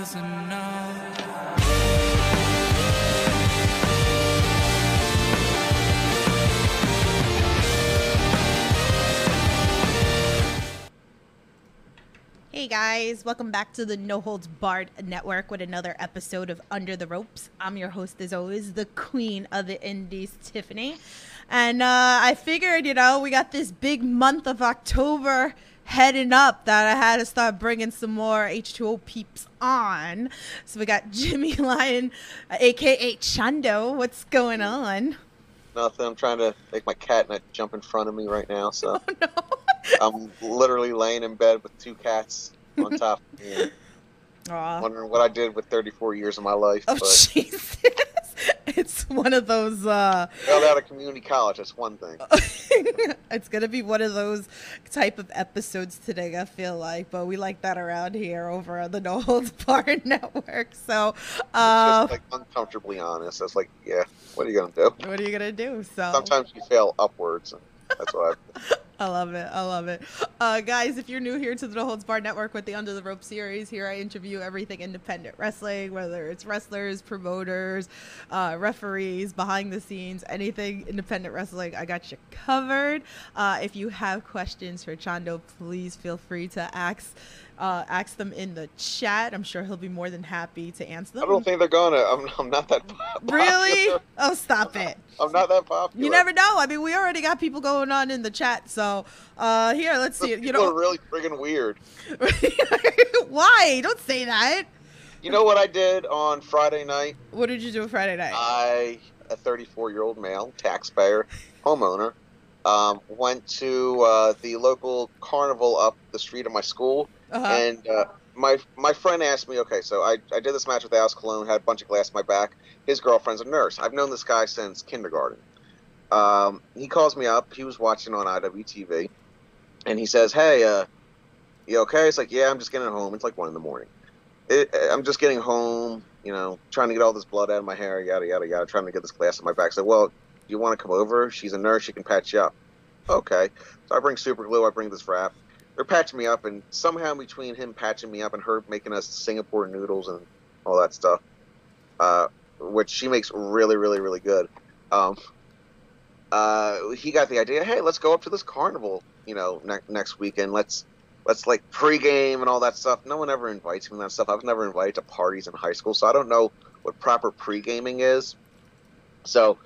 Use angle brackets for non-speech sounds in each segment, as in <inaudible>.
Hey guys, welcome back to the No Holds Barred Network with another episode of Under the Ropes. I'm your host, as always, the queen of the Indies, Tiffany. And uh, I figured, you know, we got this big month of October heading up that I had to start bringing some more H2O peeps on. So we got <laughs> Jimmy Lloyd, aka Chondo. What's going on? Nothing. I'm trying to make my cat not jump in front of me right now. So <laughs> Oh no. I'm literally laying in bed with two cats on top of me, <laughs> wondering what I did with 34 years of my life. Oh but Jesus! <laughs> It's one of those. uh failed out of community college. That's one thing. <laughs> It's gonna be one of those type of episodes today. I feel like, but we like that around here over on the No Holds <laughs> Barred Network. So, uh, just like uncomfortably honest. It's like, yeah, what are you gonna do? what are you gonna do? So, Sometimes you fail upwards, and that's what I've. I love it. I love it. Uh, guys, if you're new here to the No Holds Barred Network with the Under the Rope series, here I interview everything independent wrestling, whether it's wrestlers, promoters, uh, referees, behind the scenes, anything independent wrestling, I got you covered. Uh, if you have questions for Chondo, please feel free to ask. Uh, ask them in the chat. I'm sure he'll be more than happy to answer them. I don't think they're gonna. I'm, I'm not that. popular. really? <laughs> Oh, stop it. I'm not that popular. You never know. I mean, we already got people going on in the chat. So, uh, here, let's see. People You know, are really friggin' weird. <laughs> Why? Don't say that. You know what I did on Friday night? What did you do Friday night? I, a 34 year old male, taxpayer, homeowner, um, went to uh, the local carnival up the street of my school, Uh-huh. and uh, my my friend asked me, okay, so I, I did this match with Alex Colon, had a bunch of glass in my back. His girlfriend's a nurse. I've known this guy since kindergarten. Um, he calls me up. He was watching on IWTV, and he says, "Hey, uh, you okay?" It's like, "Yeah, I'm just getting home. It's like one in the morning. It, I'm just getting home. You know, trying to get all this blood out of my hair, yada yada yada. Trying to get this glass in my back." So, well, you want to come over? She's a nurse. She can patch you up. Okay. So I bring super glue. I bring this wrap. They're patching me up, and somehow in between him patching me up and her making us Singapore noodles and all that stuff, uh, which she makes really, really, really good. Um, uh, he got the idea. Hey, let's go up to this carnival. You know, ne- next weekend. Let's let's like pregame and all that stuff. No one ever invites me to that stuff. I was never invited to parties in high school, so I don't know what proper pre-gaming is. So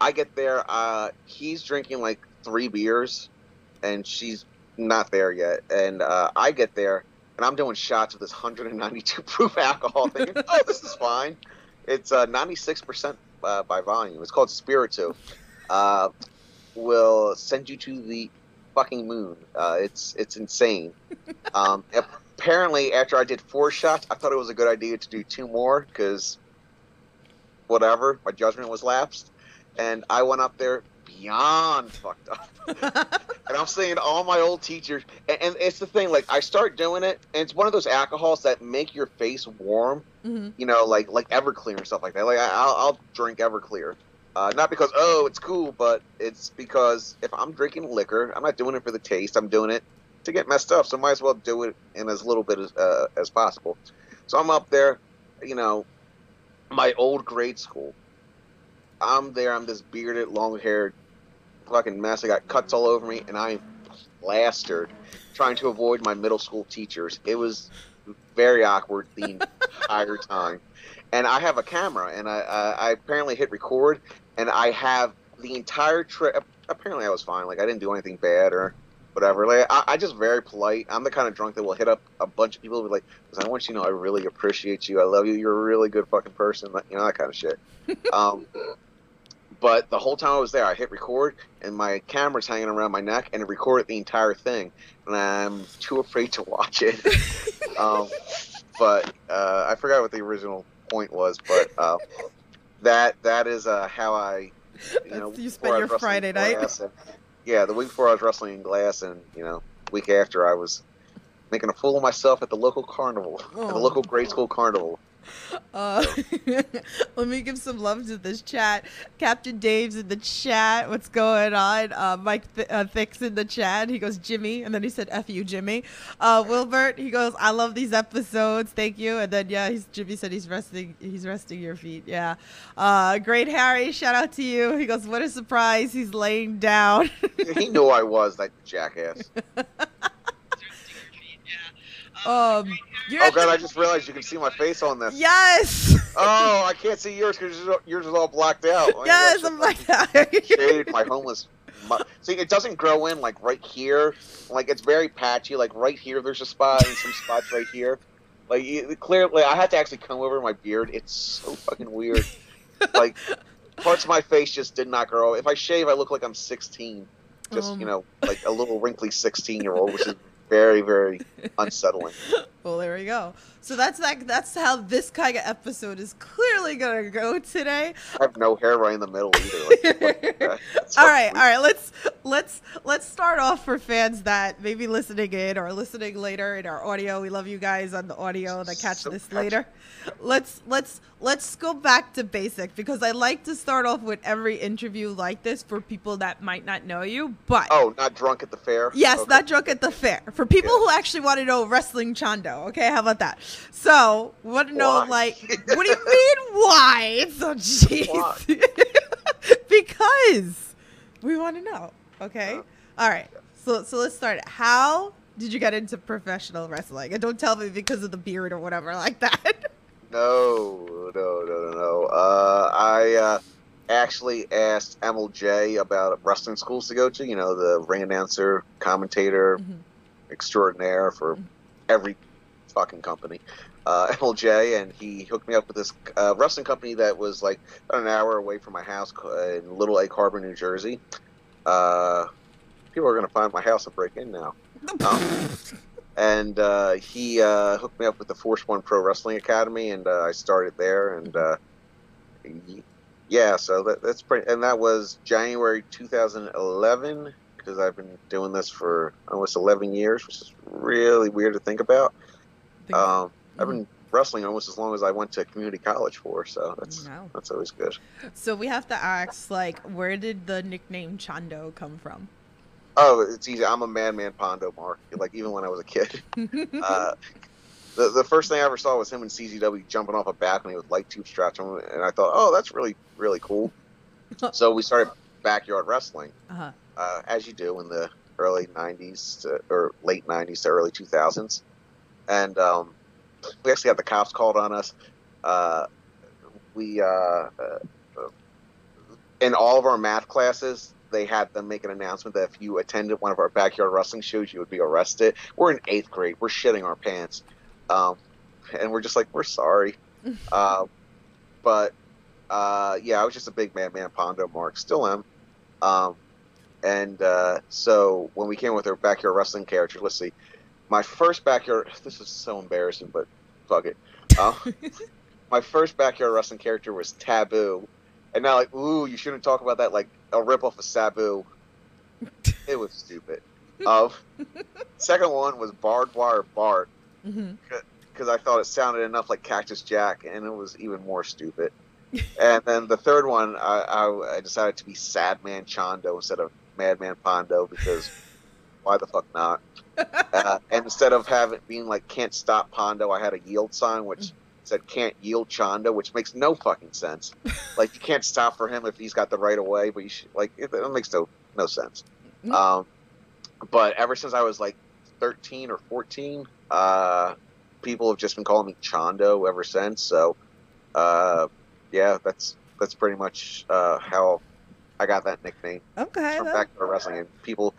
I get there. Uh, he's drinking like three beers, and she's not there yet. And uh, I get there, and I'm doing shots of this 192 proof <laughs> alcohol, thing. "Oh, this is fine." It's uh, 96% uh, by volume. It's called Spirytus. Uh, will send you to the fucking moon. Uh, it's it's insane. <laughs> Um, apparently, after I did four shots, I thought it was a good idea to do two more because whatever, my judgment was lapsed, and I went up there beyond fucked up. <laughs> and I'm seeing all my old teachers, and, and it's the thing. Like I start doing it, and it's one of those alcohols that make your face warm. Mhm. You know, like like Everclear and stuff like that. Like I, I'll, I'll drink Everclear. Uh, not because oh it's cool, but it's because if I'm drinking liquor, I'm not doing it for the taste. I'm doing it to get messed up. So might as well do it in as little bit as uh, as possible. So I'm up there, you know, my old grade school. I'm there. I'm this bearded, long-haired, fucking mess. I got cuts all over me, and I'm plastered, trying to avoid my middle school teachers. It was very awkward the entire time. And I have a camera, and I, I, I apparently hit record, and I have the entire trip. Apparently, I was fine. Like I didn't do anything bad or whatever. Like I, I just very polite. I'm the kind of drunk that will hit up a bunch of people and be like, "Listen, I want you to know I really appreciate you. I love you. You're a really good fucking person. You know that kind of shit. <laughs> um, but the whole time I was there, I hit record, and my camera's hanging around my neck, and it recorded the entire thing, and I'm too afraid to watch it. <laughs> um, but uh, I forgot what the original point was, but uh, that that is uh, how I, you know, you spent your Friday night? and- yeah, the week before I was wrestling in glass, and you know, week after I was making a fool of myself at the local carnival, at the Oh. local grade school carnival. Uh, <laughs> let me give some love to this chat. Captain Dave's in the chat. What's going on? Uh, Mike Th- uh, Thick's in the chat. He goes, Jimmy. And then he said, F you, Jimmy. Uh, Wilbert, he goes, I love these episodes. Thank you. And then, yeah, he's, Jimmy said he's resting. He's resting your feet. Yeah. Uh, great Harry, shout out to you. He goes, what a surprise. He's laying down. <laughs> he knew I was like, jackass. <laughs> um, Oh god, I just realized you can see my face on this. Yes. Oh, I can't see yours because yours is all blacked out. Yes, I'm like that. <laughs> shade my homeless. See, it doesn't grow in like right here. Like it's very patchy. Like right here, there's a spot, and some spots right here. Like you- clearly, I had to actually comb over my beard. It's so fucking weird. like parts of my face just did not grow. If I shave, I look like I'm 16. Just Um. you know, like a little wrinkly 16 year old, which is very, very unsettling. <laughs> Well, there we go. So that's like that's how this kind of episode is clearly gonna go today. I have no hair right in the middle either. Like, what the <laughs> heck? It's so all right, all right. Let's let's let's start off for fans that may be listening in or listening later in our audio. We love you guys on the audio that catch So this catchy. later. Let's let's let's go back to basic because I like to start off with every interview like this for people that might not know you. But Oh, not drunk at the fair. Yes, Okay. not drunk at the fair. For people Yeah. who actually want to know wrestling Chondo, okay, how about that? So, want to know like, <laughs> what do you mean why? It's so jeez. <laughs> Because we want to know. Okay, Yeah. all right. So, so let's start. it. How did you get into professional wrestling? And don't tell me because of the beard or whatever like that. <laughs> No, no, no, no, no. Uh, I uh, actually asked MLJ about wrestling schools to go to. You know, the ring announcer, commentator Mhm. extraordinaire for every fucking company. Uh, <laughs> MLJ, and he hooked me up with this uh, wrestling company that was like an hour away from my house in Little Egg Harbor, New Jersey. Uh, people are going to find my house and break in now. <laughs> Um, and uh, he uh, hooked me up with the Force One Pro Wrestling Academy, and uh, I started there. And uh, yeah, so that, that's pretty. And that was January 2011 because I've been doing this for almost 11 years, which is really weird to think about. Um, I've been wrestling almost as long as I went to community college for, so that's Wow. that's always good. So we have to ask, like, where did the nickname Chondo come from? Oh, it's easy. I'm a madman Pondo, Mark. Like even when I was a kid. <laughs> uh, the the first thing I ever saw was him and CZW jumping off a balcony with light tube straps on, and I thought, oh, that's really really cool. <laughs> so we started backyard wrestling, uh-huh. uh, as you do in the early '90s to, or late '90s to early 2000s, and um, we actually had the cops called on us. Uh, we uh, uh, in all of our math classes. They had them make an announcement that if you attended one of our backyard wrestling shows, you would be arrested. We're in eighth grade. We're shitting our pants. Um, and we're just like, we're sorry. <laughs> uh, but uh, yeah, I was just a big man, man, Pondo Mark. Still am. Um, and uh, so when we came with our backyard wrestling character, let's see. My first backyard, <laughs> this is so embarrassing, but fuck it. Uh, <laughs> my first backyard wrestling character was Taboo. And now, like, ooh, you shouldn't talk about that like a ripoff of Sabu. It was stupid. Um, <laughs> second one was Barbed Wire Bart hmm because I thought it sounded enough like Cactus Jack, and it was even more stupid. and then the third one, I, I, I decided to be Sad Man Chondo instead of Madman Pondo because why the fuck not? Uh, and instead of having being like Can't Stop Pondo, I had a yield sign which said Can't Yield Chondo, which makes no fucking sense. <laughs> like you can't stop for him if he's got the right of way, but you should like it, it makes no no sense. Mm. Um, but ever since I was like 13 or 14, uh, people have just been calling me Chondo ever since. So, uh, yeah, that's that's pretty much uh, how I got that nickname Okay. from back to wrestling. And people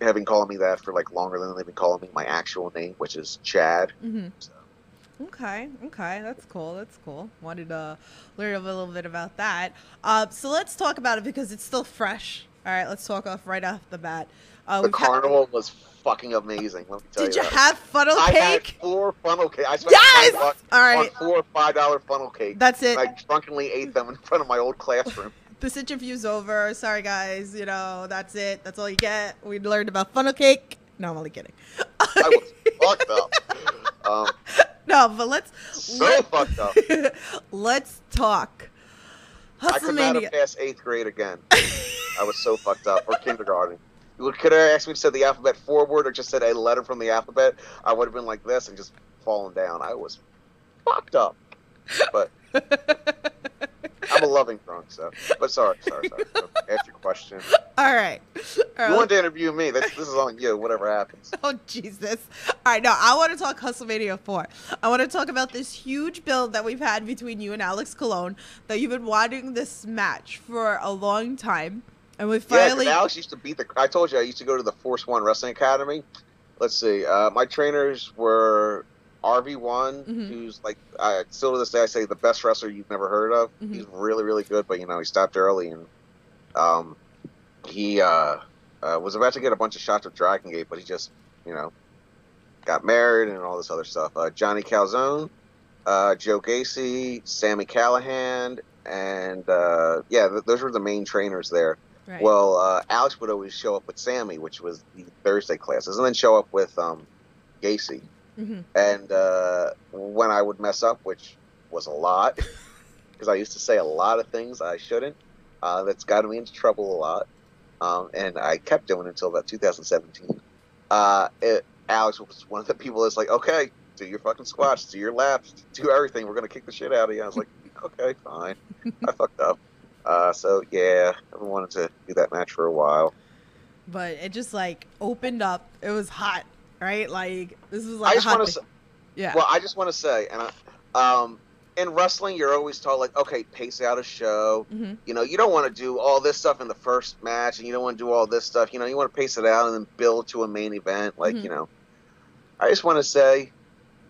have been calling me that for like longer than they've been calling me my actual name, which is Chad. Mhm. So, Okay, okay, that's cool. That's cool. Wanted to learn a little bit about that. Uh, so let's talk about it because it's still fresh. All right, let's talk off right off the bat. Uh, the we've had- carnival was fucking amazing. Let me tell did you. Did you have funnel cake? I had four funnel cakes. I spent Yes! five bucks All right, on four five dollar funnel cakes. that's it. I drunkenly ate them in front of my old classroom. <laughs> this interview's over. Sorry, guys. You know, that's it. That's all you get. We learned about funnel cake. No, I'm only kidding. I was fucked up. <laughs> Um, no, but let's So let, fucked up. <laughs> let's talk. I could not have passed eighth grade again. I was so fucked up. Or kindergarten. You could have asked me to say the alphabet forward or just said a letter from the alphabet. I would have been like this and just fallen down. I was fucked up. But <laughs> I'm a loving drunk, so. But sorry, sorry, sorry. So, Ask your question. All right. All right. You wanted to interview me. This, this is on you. Whatever happens. <laughs> Oh Jesus! All right, now I want to talk Hustlemania four. I want to talk about this huge build that we've had between you and Alex Colon. That you've been wanting this match for a long time, and we Yeah, finally. Alex used to beat the. I told you I used to go to the Force One Wrestling Academy. Let's see. Uh, my trainers were RV One, Mhm. who's like I still to this day I say the best wrestler you've never heard of. Mhm. He's really really good, but you know he stopped early and um, he uh, uh, was about to get a bunch of shots with Dragon Gate, but he just you know got married and all this other stuff. Uh, Johnny Calzone, uh, Joe Gacy, Sammy Callahan, and uh, yeah, th- those were the main trainers there. Right. Well, uh, Alex would always show up with Sammy, which was the Thursday classes, and then show up with um, Gacy. Mhm. And uh, when I would mess up, which was a lot, <laughs> because I used to say a lot of things I shouldn't, uh, that's gotten me into trouble a lot. Um, and I kept doing it until about 2017. Uh, it, Alex was one of the people that's like, okay, do your fucking squats, do your laps, do everything. We're gonna kick the shit out of you. I was like, okay, fine. I <laughs> fucked up. Uh, so yeah, I've wanted to do that match for a while. but it just like opened up. It was hot, right? Like this was I like a just want to yeah. well, I just want to say, and I, um, in wrestling, you're always taught like, okay, pace out a show. hmm You know, you don't want to do all this stuff in the first match, and you don't want to do all this stuff. You know, you want to pace it out and then build to a main event. Like, Mhm. you know, I just want to say,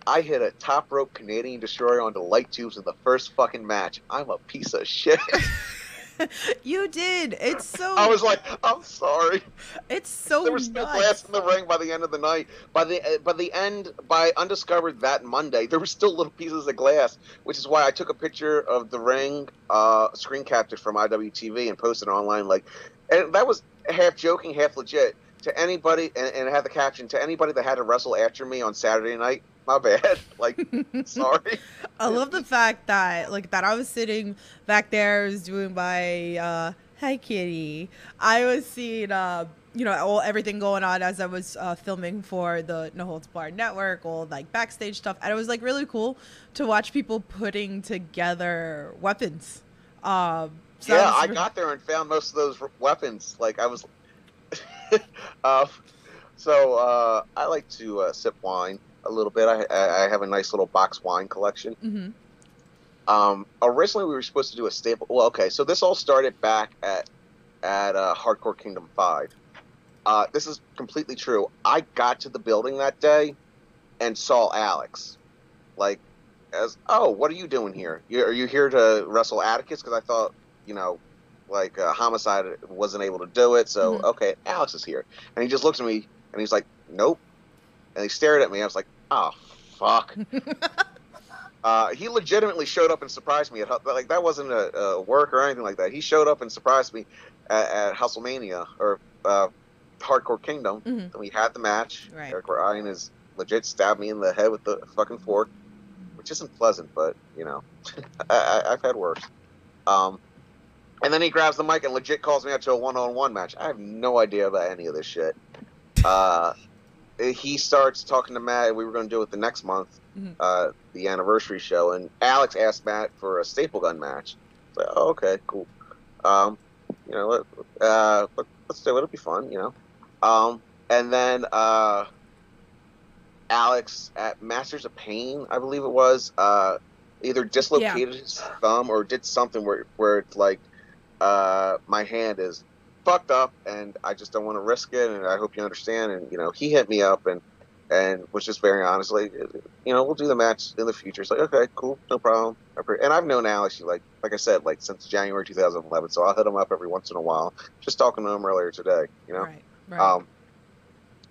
I hit a top rope Canadian destroyer onto light tubes in the first fucking match. I'm a piece of shit. <laughs> <laughs> you did. It's so. I was like, I'm sorry. It's so there was still nuts. glass in the ring by the end of the night. By the uh, by the end, by undiscovered that Monday, there were still little pieces of glass, which is why I took a picture of the ring, uh, screen captured from IWTV and posted it online. Like, and that was half joking, half legit. To anybody, and, and it had the caption to anybody that had to wrestle after me on Saturday night. My bad. <laughs> Like, sorry. <laughs> I love the fact that like that I was sitting back there, I was doing my uh hi kitty. I was seeing uh you know all everything going on as I was uh, filming for the No Holds Barred network, all like backstage stuff, and it was like really cool to watch people putting together weapons. Um, so yeah, I re- got there and found most of those weapons. Like I was, <laughs> uh, so uh, I like to uh, sip wine a little bit. I, I have a nice little box wine collection. Mm-hmm. Um, originally, we were supposed to do a staple. Well, okay, so this all started back at at uh, Hardcore Kingdom Five. Uh, this is completely true. I got to the building that day and saw Alex, like, as oh, what are you doing here? You, are you here to wrestle Atticus? Because I thought, you know, like uh, Homicide wasn't able to do it, so Mhm. okay, Alex is here, and he just looks at me and he's like, nope, and he stared at me. I was like, oh fuck. <laughs> Uh, he legitimately showed up and surprised me at like that wasn't a, a work or anything like that. He showed up and surprised me at, at Hustlemania or uh, Hardcore Kingdom. Mhm. And we had the match. Right. Eric Ryan is legit stabbed me in the head with the fucking fork, which isn't pleasant, but you know, <laughs> I, I, I've had worse. Um, and then he grabs the mic and legit calls me out to a one-on-one match. I have no idea about any of this shit. Uh, he starts talking to Matt. We were going to do it the next month, Mhm. uh, the anniversary show, and Alex asked Matt for a staple gun match. Like, oh, okay, cool. Um, you know, let, uh, let, let's do it. It'll be fun, you know. Um, and then uh, Alex at Masters of Pain, I believe it was, uh, either dislocated his thumb or did something where where it's like uh, my hand is fucked up and I just don't want to risk it and I hope you understand and you know he hit me up and and was just very honest like you know we'll do the match in the future it's like okay cool no problem and I've known Alex like like I said like since January 2011 so I'll hit him up every once in a while just talking to him earlier today you know Right. Right. um,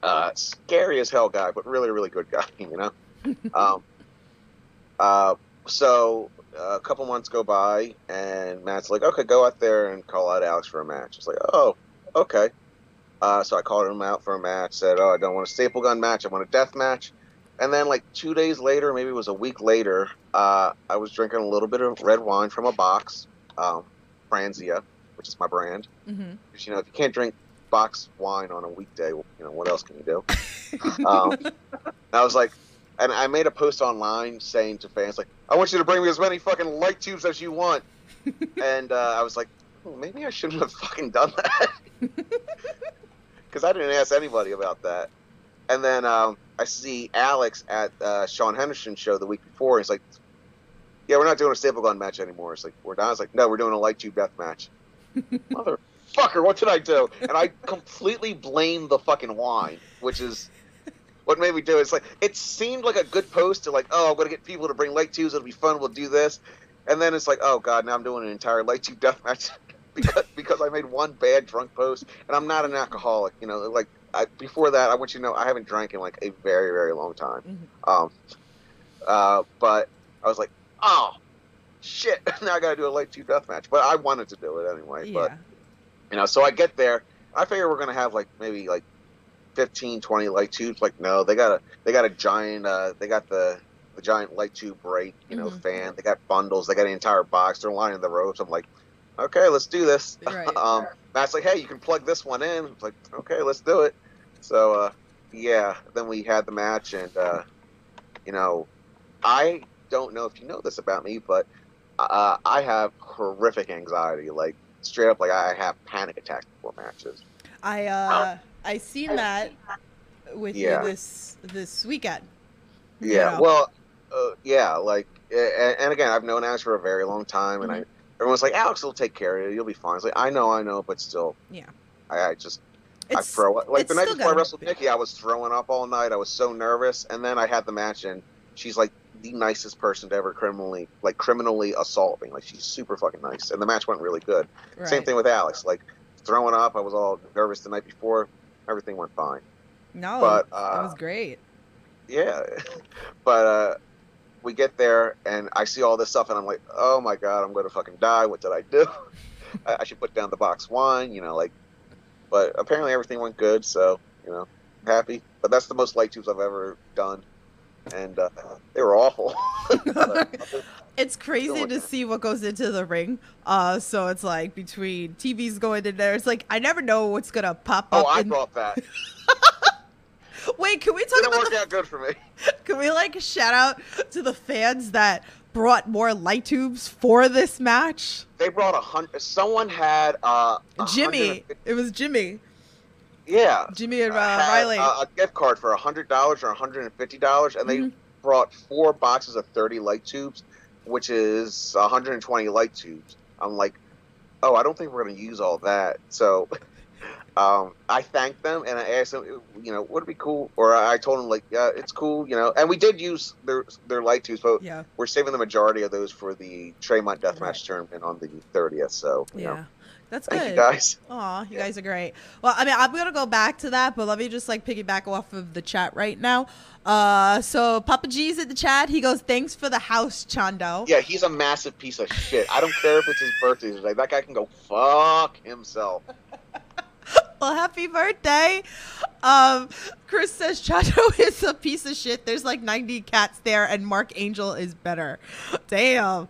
uh, scary as hell guy, but really, really good guy, <laughs> you know? <laughs> um, uh, so a couple months go by, and Matt's like, okay, go out there and call out Alex for a match. It's like, oh, okay. Uh, so I called him out for a match, said, oh, I don't want a staple gun match, I want a death match. And then like two days later, maybe it was a week later, uh, I was drinking a little bit of red wine from a box, um, Franzia, which is my brand. Mm-hmm. Because you know, if you can't drink box wine on a weekday, well, you know, what else can you do? <laughs> um, I was like, and I made a post online saying to fans like, I want you to bring me as many fucking light tubes as you want. <laughs> and uh, I was like, oh, maybe I shouldn't have fucking done that <laughs> because I didn't ask anybody about that. And then um, I see Alex at uh, Sean Henderson's show the week before. He's like, "Yeah, we're not doing a staple gun match anymore." It's like we're done. I was like, "No, we're doing a light tube death match." <laughs> Motherfucker, what did I do? And I completely blame the fucking wine, which is what made me do it. It's like it seemed like a good post to like, "Oh, I'm gonna get people to bring light tubes. It'll be fun. We'll do this." And then it's like, "Oh God, now I'm doing an entire light tube death match." <laughs> because, because I made one bad drunk post, and I'm not an alcoholic. You know, like I, before that, I want you to know I haven't drank in like a very, very long time. Mhm. Um, uh, but I was like, oh shit, <laughs> now I got to do a light tube death match. But I wanted to do it anyway. But Yeah. you know, so I get there. I figure we're gonna have like maybe like 15, 20 light tubes. Like no, they got a they got a giant. Uh, they got the the giant light tube break. You know, Mhm. fan. They got bundles. They got an entire box. They're lining the ropes. I'm like, okay, let's do this. Right. <laughs> um, Matt's like, hey, you can plug this one in. It's like, okay, let's do it. So uh, yeah, then we had the match, and uh, you know, I don't know if you know this about me, but uh, I have horrific anxiety. Like straight up, like I have panic attacks before matches. I uh I seen that with Yeah. you this this weekend. Yeah, know? well, uh, yeah, like, and, and again, I've known Alex for a very long time, and I everyone's like, Alex will take care of you. You'll be fine. It's like, I know, I know, but still, Yeah. I, I just I throw up. Like the night before I wrestled Nikki, I was throwing up all night. I was so nervous, and then I had the match, and she's like the nicest person to ever criminally, like criminally assault me. Like she's super fucking nice, and the match went really good. Same thing with Alex. Like throwing up, I was all nervous the night before. Everything went fine. No, but, that uh, was great. Yeah, <laughs> but uh, we get there, and I see all this stuff, and I'm like, oh my god, I'm going to fucking die. What did I do? <laughs> I, I should put down the box wine, you know, like. But apparently everything went good, so you know, I'm happy. But that's the most light tubes I've ever done, and uh, they were awful. <laughs> <laughs> It's crazy to see what goes into the ring. Uh, so it's like between TVs going in there, it's like I never know what's gonna pop oh, up. Oh, I in- brought that. <laughs> Wait, can we talk Didn't about work the? out good for me. Can we like shout out to the fans that brought more light tubes for this match? They brought a hundred. Someone had uh, a Jimmy, it was Jimmy, Yeah, Jimmy and uh, Riley. A, a gift card for a hundred dollars or a hundred and fifty dollars, and they Mhm. brought four boxes of thirty light tubes, which is 120 light tubes. I'm like, oh, I don't think we're going to use all that. So <laughs> um, I thanked them and I asked them, you know, would it be cool? Or I told them like, yeah, it's cool, you know. And we did use their their light tubes, but yeah, we're saving the majority of those for the Tremont Deathmatch Right. tournament on the 30th. So you yeah. know, That's thank good. you guys. Aw, you guys are great. Well, I mean, I'm gonna go back to that, but let me just like piggyback off of the chat right now. Uh, so Papa G's in the chat. He goes, "Thanks for the house, Chondo." Yeah, he's a massive piece of shit. I don't care if it's his birthday today. That guy can go fuck himself. <laughs> Well, happy birthday. Um, Chris says Chondo <laughs> is a piece of shit. There's like 90 cats there, and Mark Angel is better. Damn,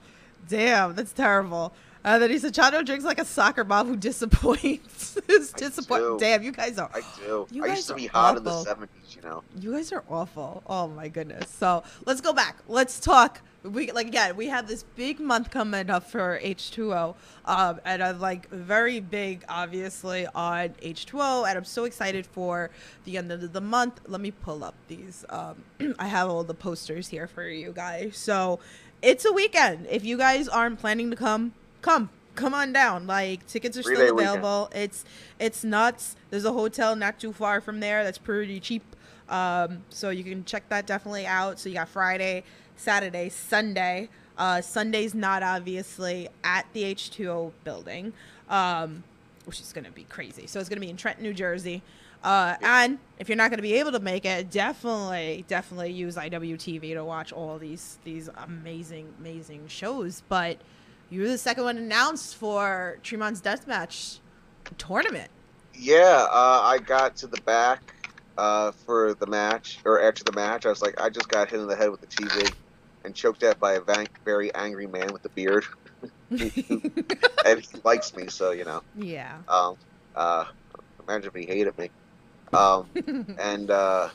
damn, that's terrible. Uh, then he said Chondo drinks like a soccer mom who <laughs> disappoints. Disappoint. do. Damn, you guys are I do. You I guys used to be hot in the 70s, you know. You guys are awful. Oh my goodness. So let's go back. Let's talk. We like again. We have this big month coming up for H2O, um, and I'm like very big, obviously, on H2O, and I'm so excited for the end of the month. Let me pull up these. Um, <clears throat> I have all the posters here for you guys. So it's a weekend. If you guys aren't planning to come, come. Come on down. Like tickets are Three-day still weekend. available. It's it's nuts. There's a hotel not too far from there that's pretty cheap. Um, so you can check that definitely out. So you got Friday, Saturday, Sunday. Uh, Sunday's not obviously at the H2O building, um, which is going to be crazy. So it's going to be in Trenton, New Jersey. Uh, and if you're not going to be able to make it, definitely, definitely use IWTV to watch all these these amazing, amazing shows. But you were the second one announced for Tremont's Deathmatch tournament. Yeah, uh, I got to the back uh, for the match or after the match. I was like, I just got hit in the head with the TV and choked at by a van- very angry man with a beard, <laughs> and he likes me, so you know. Yeah. Um, uh, imagine if he hated me. Um, <laughs> and uh,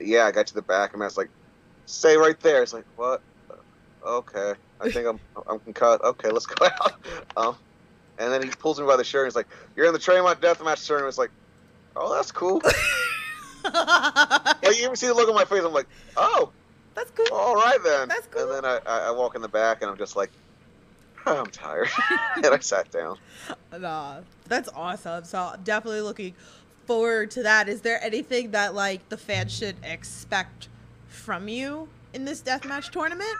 yeah, I got to the back and I was like, "Stay right there." It's like, "What? Okay, I think I'm I'm concussed. Okay, let's <laughs> go out." Um, and then he pulls me by the shirt and he's like, "You're in the Tremont Deathmatch tournament." It's like, "Oh, that's cool." <laughs> like, you even see the look on my face? I'm like, "Oh, That's cool. all right then." That's cool. And then I, I I walk in the back and I'm just like, oh, <laughs> "I'm tired," and I sat down. Nah, that's awesome. So I'm definitely looking forward to that. Is there anything that like the fans should expect from you in this deathmatch tournament?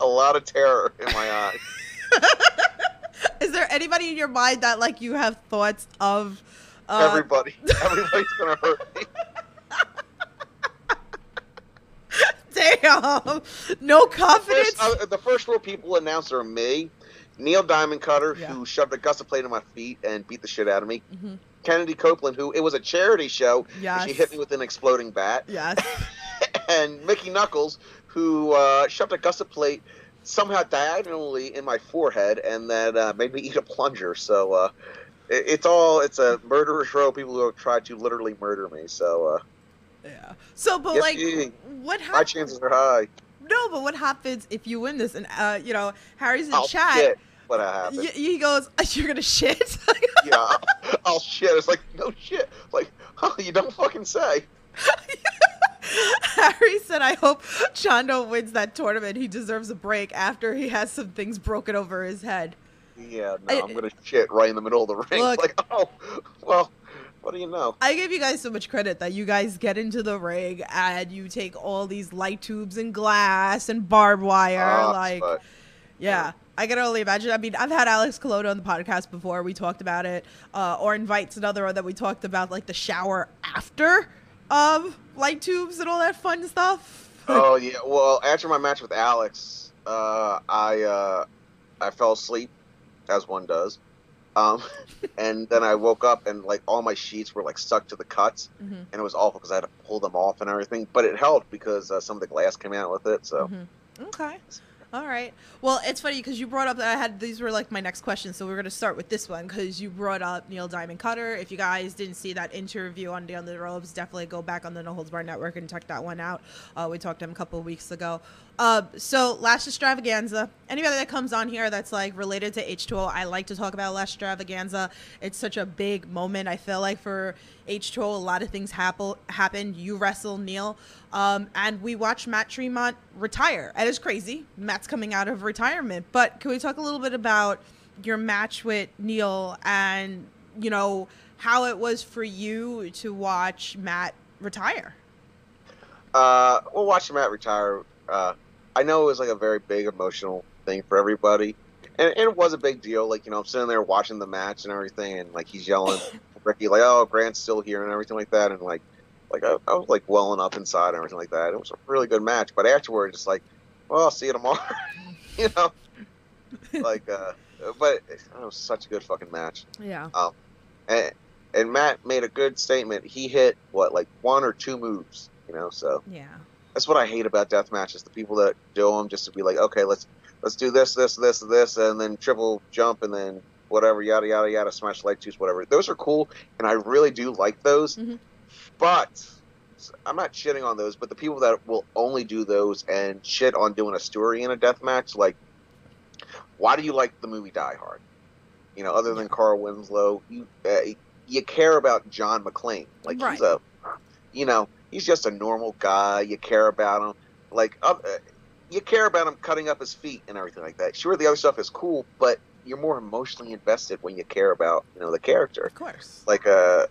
A lot of terror in my eyes. <laughs> Is there anybody in your mind that like you have thoughts of? Uh, Everybody, <laughs> everybody's gonna hurt me. Damn, no confidence. First, uh, the first four people announced are me, Neil Diamond Cutter, Yeah. who shoved a gusset plate in my feet and beat the shit out of me. Mhm. Kennedy Copeland, who it was a charity show, and Yes. she hit me with an exploding bat. Yes. <laughs> and Mickey Knuckles, who uh, shoved a gusset plate somehow diagonally in my forehead and then uh, made me eat a plunger. So uh, it, it's all it's a murderer's row. People who have tried to literally murder me. So uh, Yeah. So, but Yes, like, yeah. what my chances are high. No, but what happens if you win this? And uh, you know, Harry's in I'll chat. shit. What happened? Y- he goes, <laughs> "You're gonna shit." <laughs> yeah, I'll shit. It's like no shit. Like, oh, <laughs> you don't fucking say. <laughs> Harry said, "I hope Chondo wins that tournament. He deserves a break after he has some things broken over his head." Yeah, no, I- I'm gonna shit right in the middle of the ring. Look- like, oh, well, what do you know? I give you guys so much credit that you guys get into the ring and you take all these light tubes and glass and barbed wire. Uh, like, but yeah, I can only imagine. I mean, I've had Alex Colon on the podcast before. We talked about it. Uh, or invites another one that we talked about, like the shower after um, light tubes and all that fun stuff. oh yeah. Well, after my match with Alex, uh, I uh, I fell asleep, as one does. Um, <laughs> and then I woke up and like all my sheets were like stuck to the cuts, Mhm. and it was awful because I had to pull them off and everything. But it helped because uh, some of the glass came out with it. So Mhm. Okay. All right. Well, it's funny because you brought up that I had these were like my next questions, so we're gonna start with this one because you brought up Neil Diamond Cutter. If you guys didn't see that interview on Down the Robes, definitely go back on the No Holds Bar Network and check that one out. Uh, we talked to him a couple weeks ago. Uh, so last extravaganza. Anybody that comes on here that's like related to H2O, I like to talk about last extravaganza. It's such a big moment. I feel like for H2O, a lot of things happen. Happened. You wrestle Neil, um, and we watched Matt Tremont retire. And it's crazy. Matt's coming out of retirement. But can we talk a little bit about your match with Neil and you know how it was for you to watch Matt retire? Uh, well, watching Matt retire, uh, I know it was like a very big emotional thing for everybody, and, and it was a big deal. Like you know, I'm sitting there watching the match and everything, and like he's yelling, <laughs> Ricky, like, "Oh, Grant's still here" and everything like that, and like, like I, I was like welling up inside and everything like that. It was a really good match, but afterwards, it's like, well, I'll see you tomorrow, <laughs> you know, like, uh, but it was such a good fucking match Yeah. and, and Matt made a good statement. He hit what like one or two moves, you know. So Yeah. That's what I hate about death matches: the people that do them just to be like, okay, let's let's do this, this, this, this, and then triple jump, and then whatever, yada yada yada, smash leg twos, whatever. Those are cool, and I really do like those. Mhm. But I'm not shitting on those. But the people that will only do those and shit on doing a story in a death match, like, why do you like the movie Die Hard? You know, other than Carl Winslow, you uh, you care about John McClane. Like he's a, you know, he's just a normal guy. You care about him. Like uh, uh, you care about him cutting up his feet and everything like that. Sure, the other stuff is cool, but you're more emotionally invested when you care about you know the character. Of course. Like uh,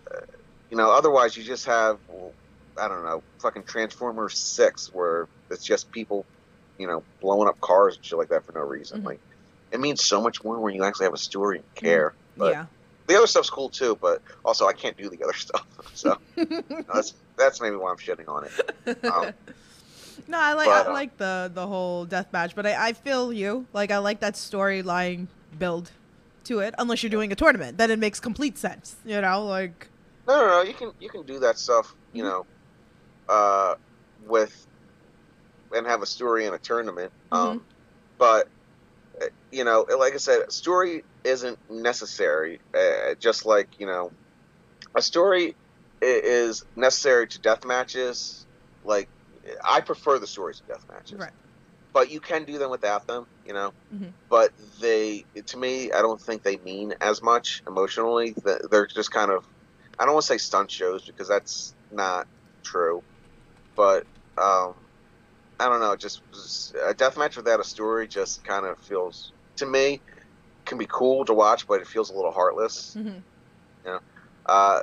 you know, otherwise you just have well, I don't know, fucking Transformers Six, where it's just people, you know, blowing up cars and shit like that for no reason. Mhm. Like it means so much more when you actually have a story and care. But yeah. the other stuff's cool too, but also I can't do the other <laughs> stuff. So <laughs> that's that's maybe why I'm shitting on it. Um, <laughs> no, I like but, I uh, like the the whole death match, but I, I feel you. Like I like that storyline build to it. Unless you're doing a tournament, then it makes complete sense. You know, like No, no, no. You can you can do that stuff you Mhm. know, uh, with and have a story in a tournament. Um, but uh, you know, like I said, story isn't necessary. Uh, just like you know, a story is necessary to death matches. Like I prefer the stories of death matches, Right. but you can do them without them. You know, Mhm. but they to me, I don't think they mean as much emotionally. Th- They're just kind of I don't want to say stunt shows because that's not true, but um, I don't know. Just a death match without a story just kind of feels to me can be cool to watch, but it feels a little heartless. Mhm. You know, uh,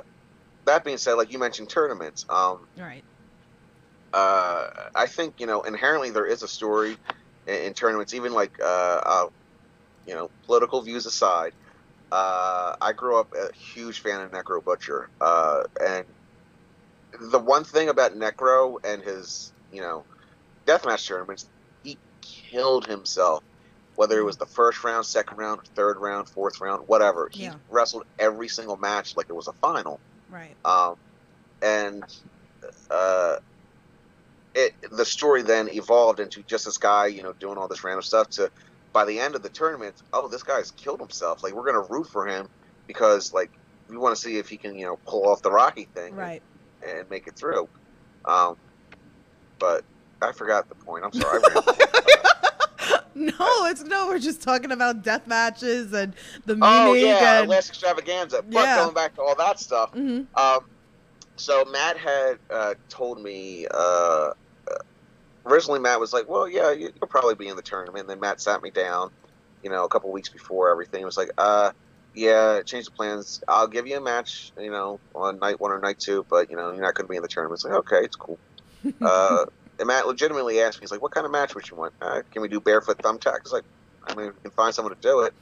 that being said, like you mentioned, tournaments. Um, Right. uh, I think you know inherently there is a story in, in tournaments. Even like uh, uh, you know political views aside, uh, I grew up a huge fan of Necro Butcher, uh, and the one thing about Necro and his you know deathmatch tournaments, he killed himself. Whether it was the first round, second round, third round, fourth round, whatever, he Yeah. wrestled every single match like it was a final Right. um, and uh, it the story then evolved into just this guy, you know, doing all this random stuff. To by the end of the tournament, oh, this guy's killed himself. Like we're gonna root for him because like we want to see if he can, you know, pull off the Rocky thing Right. and, and make it through. Um, but I forgot the point. I'm sorry. <laughs> <laughs> No, it's no. We're just talking about death matches and the meaning. oh yeah, and, last extravaganza. But Yeah. going back to all that stuff, Mhm. Um, so Matt had uh, told me uh, originally. Matt was like, "Well, yeah, you- you'll probably be in the tournament." And then Matt sat me down, you know, a couple weeks before everything. He was like, "Uh, yeah, change the plans. I'll give you a match, you know, on night one or night two, but you know, you're not going to be in the tournament." It's like, okay, it's cool. <laughs> Uh, and Matt legitimately asked me, he's like, "What kind of match would you want? Uh, can we do barefoot thumbtack?" It's like, I mean, we can find someone to do it.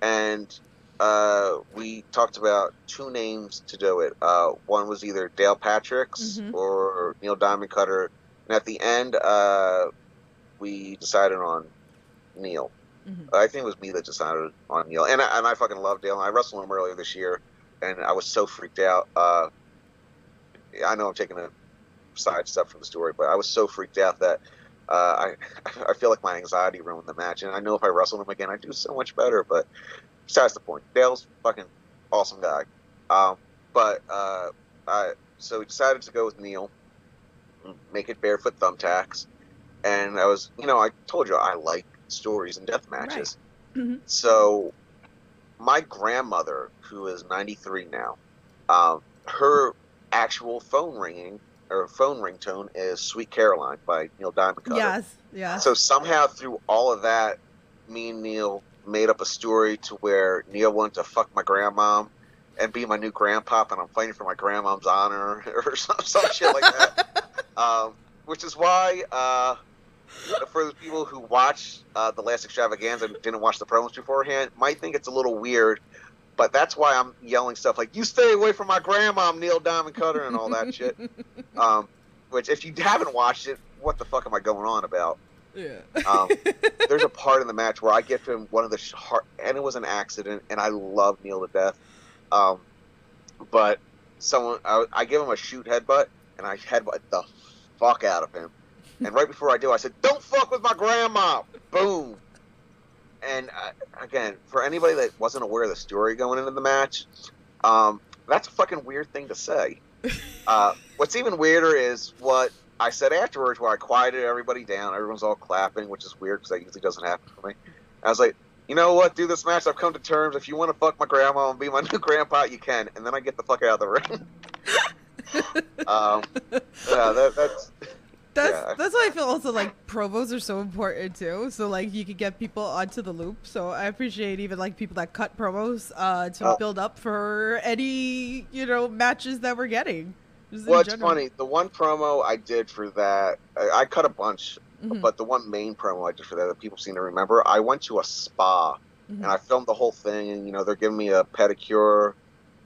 And uh, we talked about two names to do it. Uh, one was either Dale Patricks Mhm. or Neil Diamond Cutter. And at the end, uh, we decided on Neil. Mhm. I think it was me that decided on Neil. And I, and I fucking love Dale. I wrestled him earlier this year, and I was so freaked out. Uh, I know I'm taking a side stuff from the story, but I was so freaked out that uh, I <laughs> I feel like my anxiety ruined the match. And I know if I wrestled him again, I'd do so much better. But besides the point, Dale's fucking awesome guy. Um, but uh, I so we decided to go with Neil, make it barefoot thumbtacks, and I was you know I told you I like stories and death matches. Mhm. So my grandmother, who is 93 now, um, her actual phone ringing or phone ringtone is "Sweet Caroline" by Neil Diamond Cutter. Yes. Yeah. So somehow through all of that, me and Neil made up a story to where Neil wanted to fuck my grandmom and be my new grandpop, and I'm fighting for my grandmom's honor <laughs> or some, some shit like that. <laughs> Um, which is why, uh, for the people who watch uh, the last extravaganza and didn't watch the promos beforehand, might think it's a little weird. But that's why I'm yelling stuff like "You stay away from my grandmom, Neil Diamond Cutter," and all that <laughs> shit. Um, which, if you haven't watched it, what the fuck am I going on about? yeah. Um, <laughs> there's a part in the match where I give him one of the sh- heart, and it was an accident, and I love Neil to death. Um, but someone, I, I give him a shoot headbutt, and I headbutt the fuck out of him. And right before I do, I said, "Don't fuck with my grandma!" Boom. And uh, again, for anybody that wasn't aware of the story going into the match, um, that's a fucking weird thing to say. <laughs> Uh, what's even weirder is what I said afterwards, where I quieted everybody down. Everyone's all clapping, which is weird because that usually doesn't happen for me. I was like, you know what? Do this match. I've come to terms. If you want to fuck my grandma and be my <laughs> new grandpa, you can. And then I get the fuck out of the ring. <laughs> um, yeah, that, that's That's Yeah. that's why I feel also like promos are so important too. So like you could get people onto the loop. So I appreciate even like people that cut promos uh, to Oh. build up for any you know matches that we're getting. Well, it's general. funny. The one promo I did for that, I, I cut a bunch, Mhm, but the one main promo I did for that that people seem to remember, I went to a spa mhm. and I filmed the whole thing, and you know they're giving me a pedicure,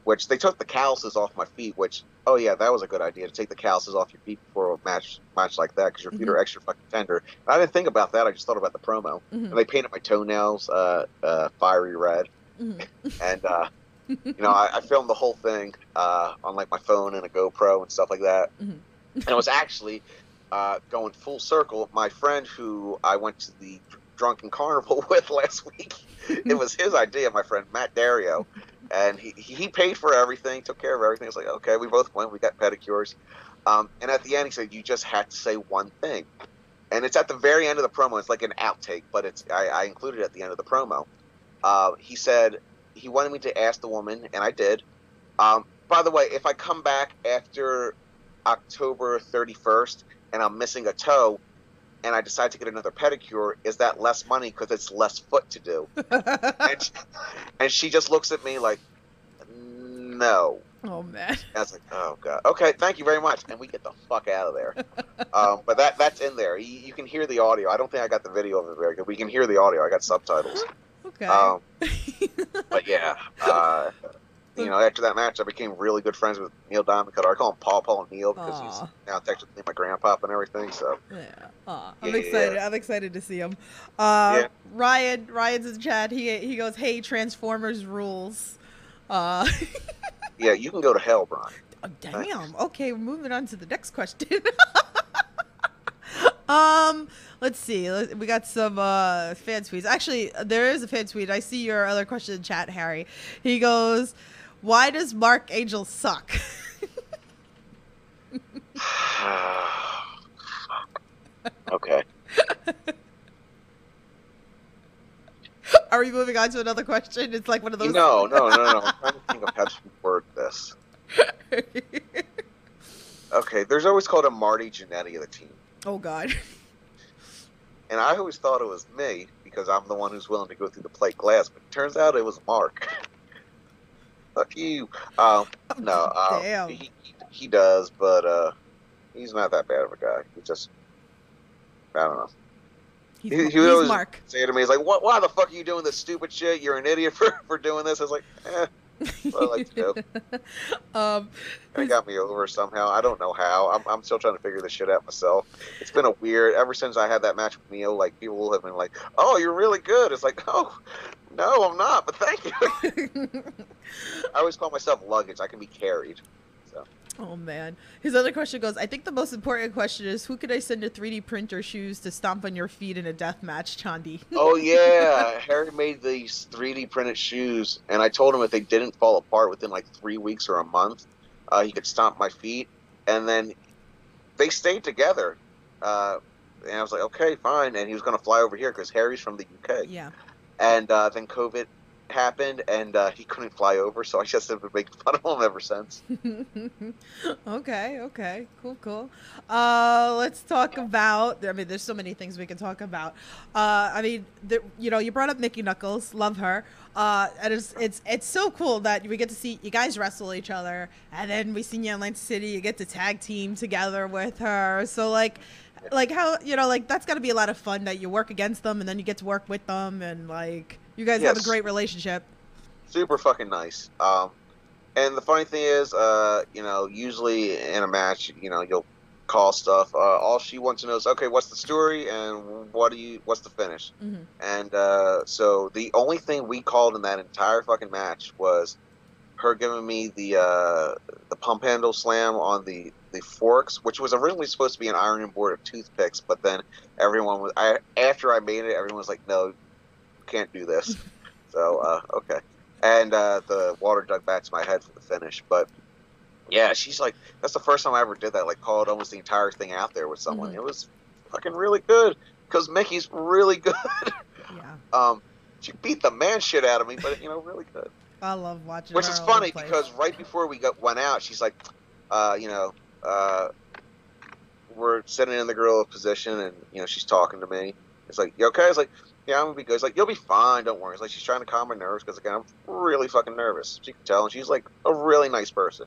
which they took the calluses off my feet. Which, oh yeah, that was a good idea to take the calluses off your feet before a match match like that because your feet are extra fucking tender. And I didn't think about that. I just thought about the promo, Mhm, and they painted my toenails uh, uh, fiery red, mhm. and uh, <laughs> you know, I, I filmed the whole thing uh, on like my phone and a GoPro and stuff like that. Mhm. and it was actually uh, going full circle. My friend who I went to the drunken carnival <laughs> with last week, it was his idea. My friend Matt Dario, and he he paid for everything, took care of everything. It's like okay, we both went. We got pedicures, um, and at the end he said you just had to say one thing, and it's at the very end of the promo. It's like an outtake, but it's I, I included it at the end of the promo. Uh, he said he wanted me to ask the woman, and I did. Um, by the way, if I come back after October 31st and I'm missing a toe, and I decide to get another pedicure, is that less money because it's less foot to do? <laughs> and, she, and she just looks at me like, no. oh man. And I was like, oh god. Okay, thank you very much, and we get the fuck out of there. <laughs> um, but that that's in there. You, you can hear the audio. I don't think I got the video of it very good. We can hear the audio. I got subtitles. Okay. Um, <laughs> but yeah, uh, you know, after that match, I became really good friends with Neil Diamond Cutter. I call him Paul Paul and Neil because he's Aw. now technically my grandpa and everything. So Yeah. Aw, I'm Yeah. excited. I'm excited to see him. Uh, Yeah. Ryan, Ryan's in chat. He he goes, "Hey, Transformers rules." Uh, <laughs> yeah, you can go to hell, Brian. oh, damn. Okay, we're moving on to the next question. <laughs> um, let's see. We got some uh fan tweets. Actually, there is a fan tweet. I see your other question in chat, Harry. He goes, "Why does Mark Angel suck?" <sighs> okay. <laughs> Are we moving on to another question? It's like one of those. No, no, no, no. I'm trying to think of how to word this. <laughs> Okay, there's always called a Marty Jannetty of the team. oh God. <laughs> And I always thought it was me because I'm the one who's willing to go through the plate glass, but it turns out it was Mark. Fuck you. Um, no, <laughs> um, Damn. He, he, does, but uh, he's not that bad of a guy. He just, I don't know. He's, He- he always- Mark. Say to me, he's like, "What? Why the fuck are you doing this stupid shit? You're an idiot <laughs> for, for doing this." I was like, "Eh, I like to do." <laughs> um, it got me over somehow. I don't know how. I'm, I'm still trying to figure this shit out myself. It's been a weird. Ever since I had that match with Neil, like people have been like, "Oh, you're really good." It's like, "Oh, no, I'm not." But thank you. <laughs> I always call myself luggage. I can be carried. Oh man. His other question goes, I think the most important question is who could I send a 3D printer shoes to stomp on your feet in a death match, Chandi? <laughs> Oh yeah, <laughs> Harry made these 3D printed shoes, and I told him if they didn't fall apart within like three weeks or a month, uh, he could stomp my feet. And then they stayed together. Uh, and I was like, okay, fine. And he was going to fly over here because Harry's from the UK. yeah. And uh, then COVID happened, and uh, he couldn't fly over, so I just have been making fun of him ever since. <laughs> okay, okay. Cool, cool. Uh, let's talk about I mean there's so many things we can talk about. Uh, I mean, the, you know, you brought up Mickie Knuckles, love her. Uh, and it's it's it's so cool that we get to see you guys wrestle each other and then we see you in Atlantic City, you get to tag team together with her. So like like how you know, like that's gotta be a lot of fun that you work against them and then you get to work with them and like you guys have a great relationship. super fucking nice. Um, and the funny thing is, uh, you know, usually in a match, you know, you'll call stuff. Uh, all she wants to know is, okay, what's the story and what do you, what's the finish? Mhm. And uh, so the only thing we called in that entire fucking match was her giving me the uh, the pump handle slam on the the forks, which was originally supposed to be an ironing board of toothpicks, but then everyone was I after I made it, everyone was like, no, can't do this. so uh, okay, and uh, the water dug back to my head for the finish, but. Yeah, she's like that's the first time I ever did that. Like called almost the entire thing out there with someone. Mhm. It was fucking really good because Mickie's really good. Yeah. <laughs> Um, she beat the man shit out of me, but you know, really good. I love watching Which is funny because right before we got went out, she's like, uh, you know, uh, we're sitting in the gorilla position, and you know, she's talking to me. It's like, you okay? It's like, yeah, I'm gonna be good. It's like, you'll be fine. Don't worry. It's like she's trying to calm my nerves because again, I'm really fucking nervous. She can tell, and she's like a really nice person.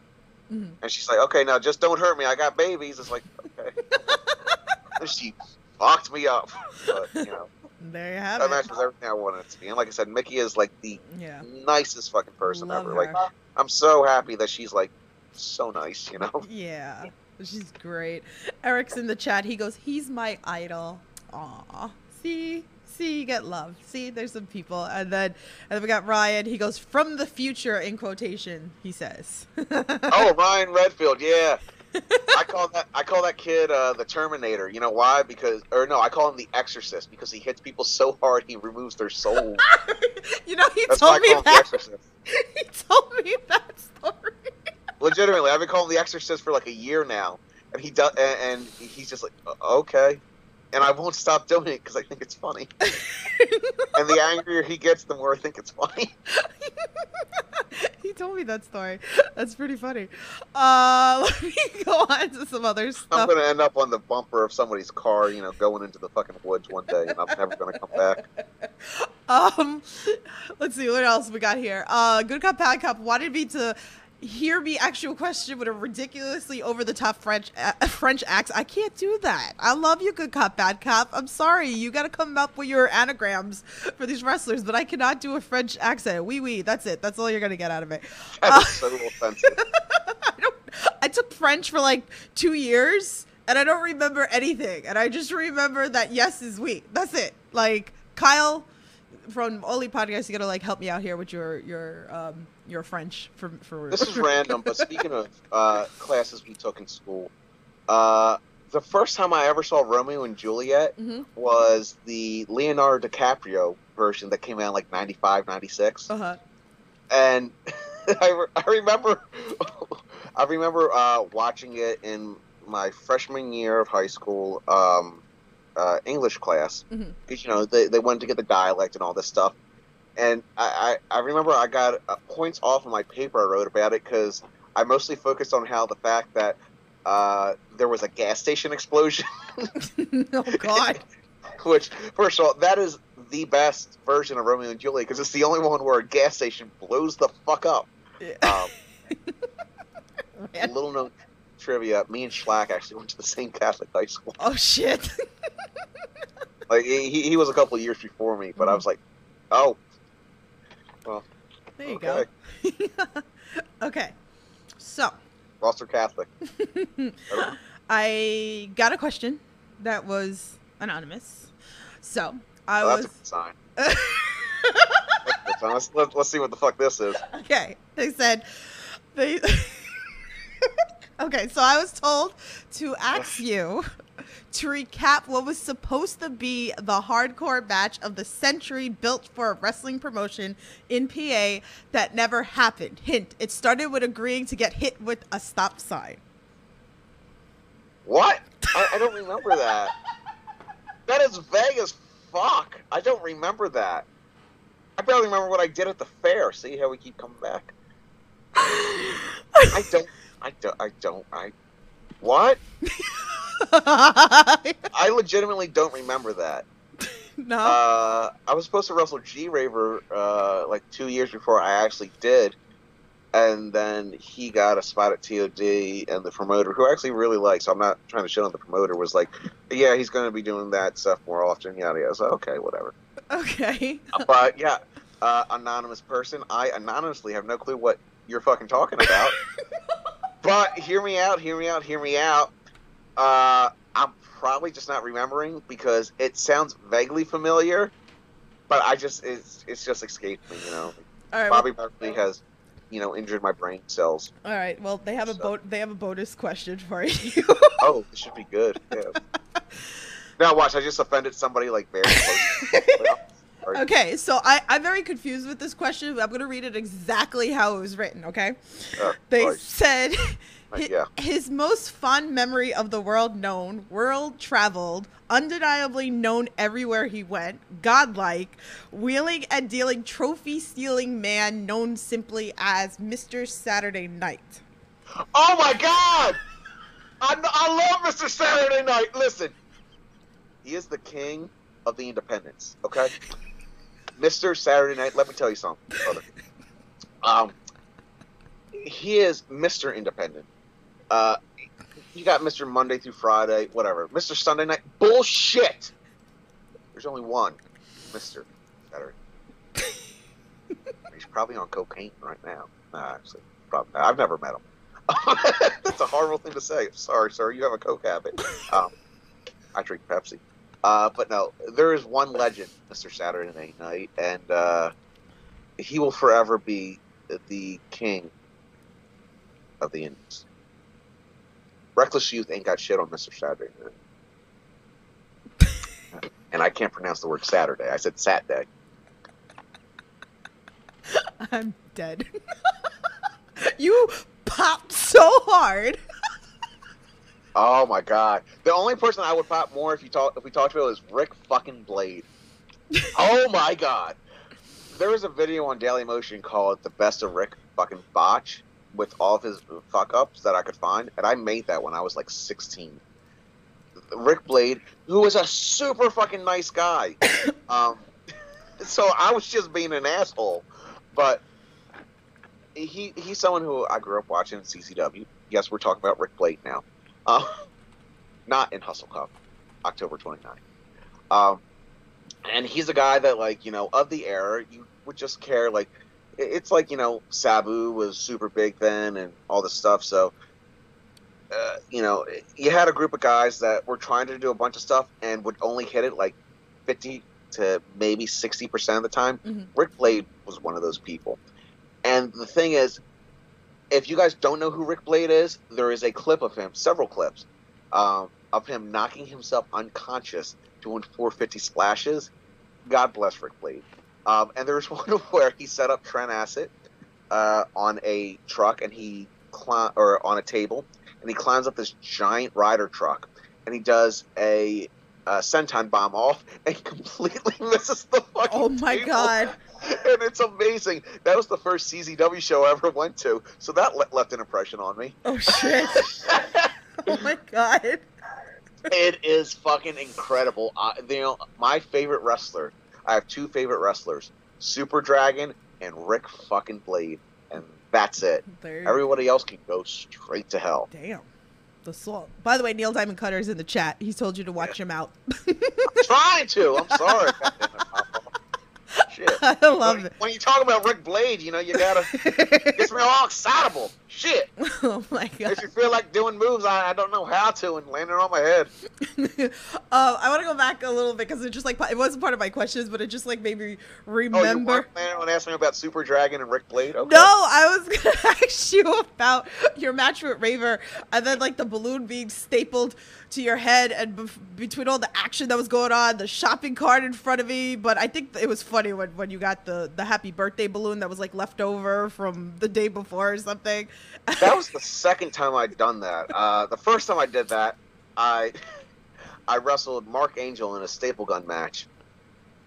Mhm. And she's like, okay, now just don't hurt me. I got babies. It's like, okay. <laughs> and she fucked me up. But you know. There you have That it. match was everything I wanted it to be. And like I said, Mickie is like the Yeah. nicest fucking person Love ever. her. Like I'm so happy that she's like so nice, you know? <laughs> Yeah. She's great. Eric's in the chat. He goes, he's my idol. Aw. See? See, you get love. See, there's some people, and then and then we got Ryan. He goes from the future in quotation. He says. <laughs> oh, Ryan Redfield, yeah. I call that I call that kid uh, the Terminator. You know why? Because or no, I call him the Exorcist because he hits people so hard he removes their soul. <laughs> you know, he That's why I told me him the that. Exorcist. <laughs> He told me that story. Legitimately, I've been calling him the Exorcist for like a year now, and he does, and, and he's just like, "Uh, okay, and I won't stop doing it because I think it's funny. <laughs> and the angrier he gets, the more I think it's funny. <laughs> he told me that story. That's pretty funny. Uh, <laughs> let me go on to some other stuff. I'm gonna end up on the bumper of somebody's car, you know, going into the fucking woods one day, and I'm never gonna come back. Um, let's see what else we got here. Uh, good cop, bad cop wanted me to hear me actual question with a ridiculously over the top French uh, <laughs> French accent. I can't do that. I love you, good cop, bad cop. I'm sorry, you got to come up with your anagrams for these wrestlers, but I cannot do a French accent. Oui, oui, that's it. That's all you're gonna get out of it. That is so <laughs> offensive. I don't. I took French for like two years, and I don't remember anything. And I just remember that yes is we. That's it. Like Kyle from Oli Podcast, you gotta like help me out here with your your um your French for for. This is <laughs> random, but speaking of uh, classes we took in school, uh, the first time I ever saw Romeo and Juliet hmm was the Leonardo DiCaprio version that came out in like 95, 96. Uh huh. and <laughs> I, re- I remember <laughs> I remember uh, watching it in my freshman year of high school um, uh, English class because you know they, they wanted to get the dialect and all this stuff and I, I, I remember I got uh, points off of my paper I wrote about it because I mostly focused on how the fact that uh, there was a gas station explosion <laughs> <laughs> oh God. <laughs> which first of all that is the best version of Romeo and Juliet because it's the only one where a gas station blows the fuck up um, little known trivia: me and Schlak actually went to the same Catholic high school. Oh shit. Like he, he was a couple of years before me, but I was like, oh, Well, there you okay, go. okay. <laughs> So Foster Catholic. <laughs> I got a question that was anonymous. So I Oh, was that's a good sign. <laughs> That's a good sign. Let's, let's see what the fuck this is. okay. They said they. okay, so I was told to ask you to recap what was supposed to be the hardcore match of the century built for a wrestling promotion in PA that never happened. Hint: It started with agreeing to get hit with a stop sign. What? I, I don't remember that. That is vague as fuck. I don't remember that. I barely remember what I did at the fair. See how we keep coming back. I don't. I don't. I don't. I. What? <laughs> <laughs> I legitimately don't remember that. no. Uh, I was supposed to wrestle G Raver uh, like two years before I actually did, and then he got a spot at TOD, and the promoter, who I actually really like, so I'm not trying to shit on the promoter, was like, "Yeah, he's going to be doing that stuff more often." Yada yada. So okay, whatever. okay. But yeah, uh, anonymous person, I anonymously have no clue what you're fucking talking about. <laughs> but hear me out, hear me out, hear me out. Uh, I'm probably just not remembering because it sounds vaguely familiar, but I just it's it's just escaped me. You know, right. well- Bobby Berkeley has you know injured my brain cells. All right. Well, they have a So- bo- they have a bonus question for <laughs> you. Oh, this should be good. Yeah. <laughs> now watch, I just offended somebody like very close. <laughs> Okay, so I I'm very confused with this question. I'm gonna read it exactly how it was written. Okay. Uh, They sorry. said <laughs> Like, hi- yeah. his most fond memory of the world known, world traveled, undeniably known everywhere he went, godlike, wheeling and dealing trophy stealing man known simply as Mr. Saturday Night. Oh my God! I, I love Mr. Saturday Night. Listen, he is the king of the independents. Okay, Mr. Saturday Night. Let me tell you something, brother. Um, he is Mr. Independent. Uh, you got Mr. Monday through Friday, whatever. Mr. Sunday Night, bullshit. There's only one, Mr. Saturday. He's probably on cocaine right now. Nah, actually, probably. I've never met him. <laughs> That's a horrible thing to say. Sorry, sir. You have a coke habit. Um, I drink Pepsi. Uh, but no, there is one legend, Mr. Saturday Night, and uh, he will forever be the king of the Indies. Reckless Youth ain't got shit on Mr. Saturday Night. <laughs> and I can't pronounce the word Saturday. I said Saturday. I'm dead. <laughs> you popped so hard. Oh my god. The only person I would pop more if you talk if we talked about is Ric fucking Blade. <laughs> oh my god. There was a video on Daily Motion called The Best of Rick fucking Botch with all of his fuck ups that I could find, and I made that when I was like 16. Ric Blade, who was a super fucking nice guy. <coughs> um, so I was just being an asshole. But he he's someone who I grew up watching CZW. Yes, we're talking about Ric Blade now. Uh, not in Hustle Cup, October 29th. Um, and he's a guy that, like, you know, of the era, you would just care. Like, it's like, you know, Sabu was super big then and all this stuff. So, uh, you know, you had a group of guys that were trying to do a bunch of stuff and would only hit it like 50 to maybe 60% of the time. Mhm. Ric Blade was one of those people. And the thing is, if you guys don't know who Ric Blade is, there is a clip of him, several clips, um, of him knocking himself unconscious doing 450 splashes. God bless Ric Blade. Um, and there's <laughs> one where he set up Trent Acid uh, on a truck and he or on a table, and he climbs up this giant Ryder truck, and he does a, uh senton bomb off and <laughs> completely misses the fucking. Oh my table. god. <laughs> And it's amazing. That was the first CZW show I ever went to, so that le- left an impression on me. Oh shit. <laughs> oh my god. it is fucking incredible. Uh, you know, my favorite wrestler. I have two favorite wrestlers: Super Dragon and Ric fucking Blade, and that's it. There. Everybody else can go straight to hell. Damn. The salt. By the way, Neil Diamond Cutter's in the chat. He's told you to watch him out. I'm Trying to. I'm <laughs> sorry. Shit. <laughs> I love when, it. when you talk about Ric Blade, you know you gotta <laughs> gets me all excitable. Shit. <laughs> oh my god. If you feel like doing moves, I, I don't know how to, and landing on my head. um, <laughs> I want to go back a little bit because it just like it wasn't part of my questions, but it just like made me Oh, you remember. weren't planning on asking me about Super Dragon and Ric Blade? Okay. No, I was <laughs> gonna ask you about your match with Raver, and then like the balloon being stapled to your head, and bef- between all the action that was going on, the shopping cart in front of me. But I think it was funny when, when you got the the happy birthday balloon that was like left over from the day before or something. That was the second time I'd done that. Uh, the first time I did that, I <laughs> I wrestled Mark Angel in a staple gun match,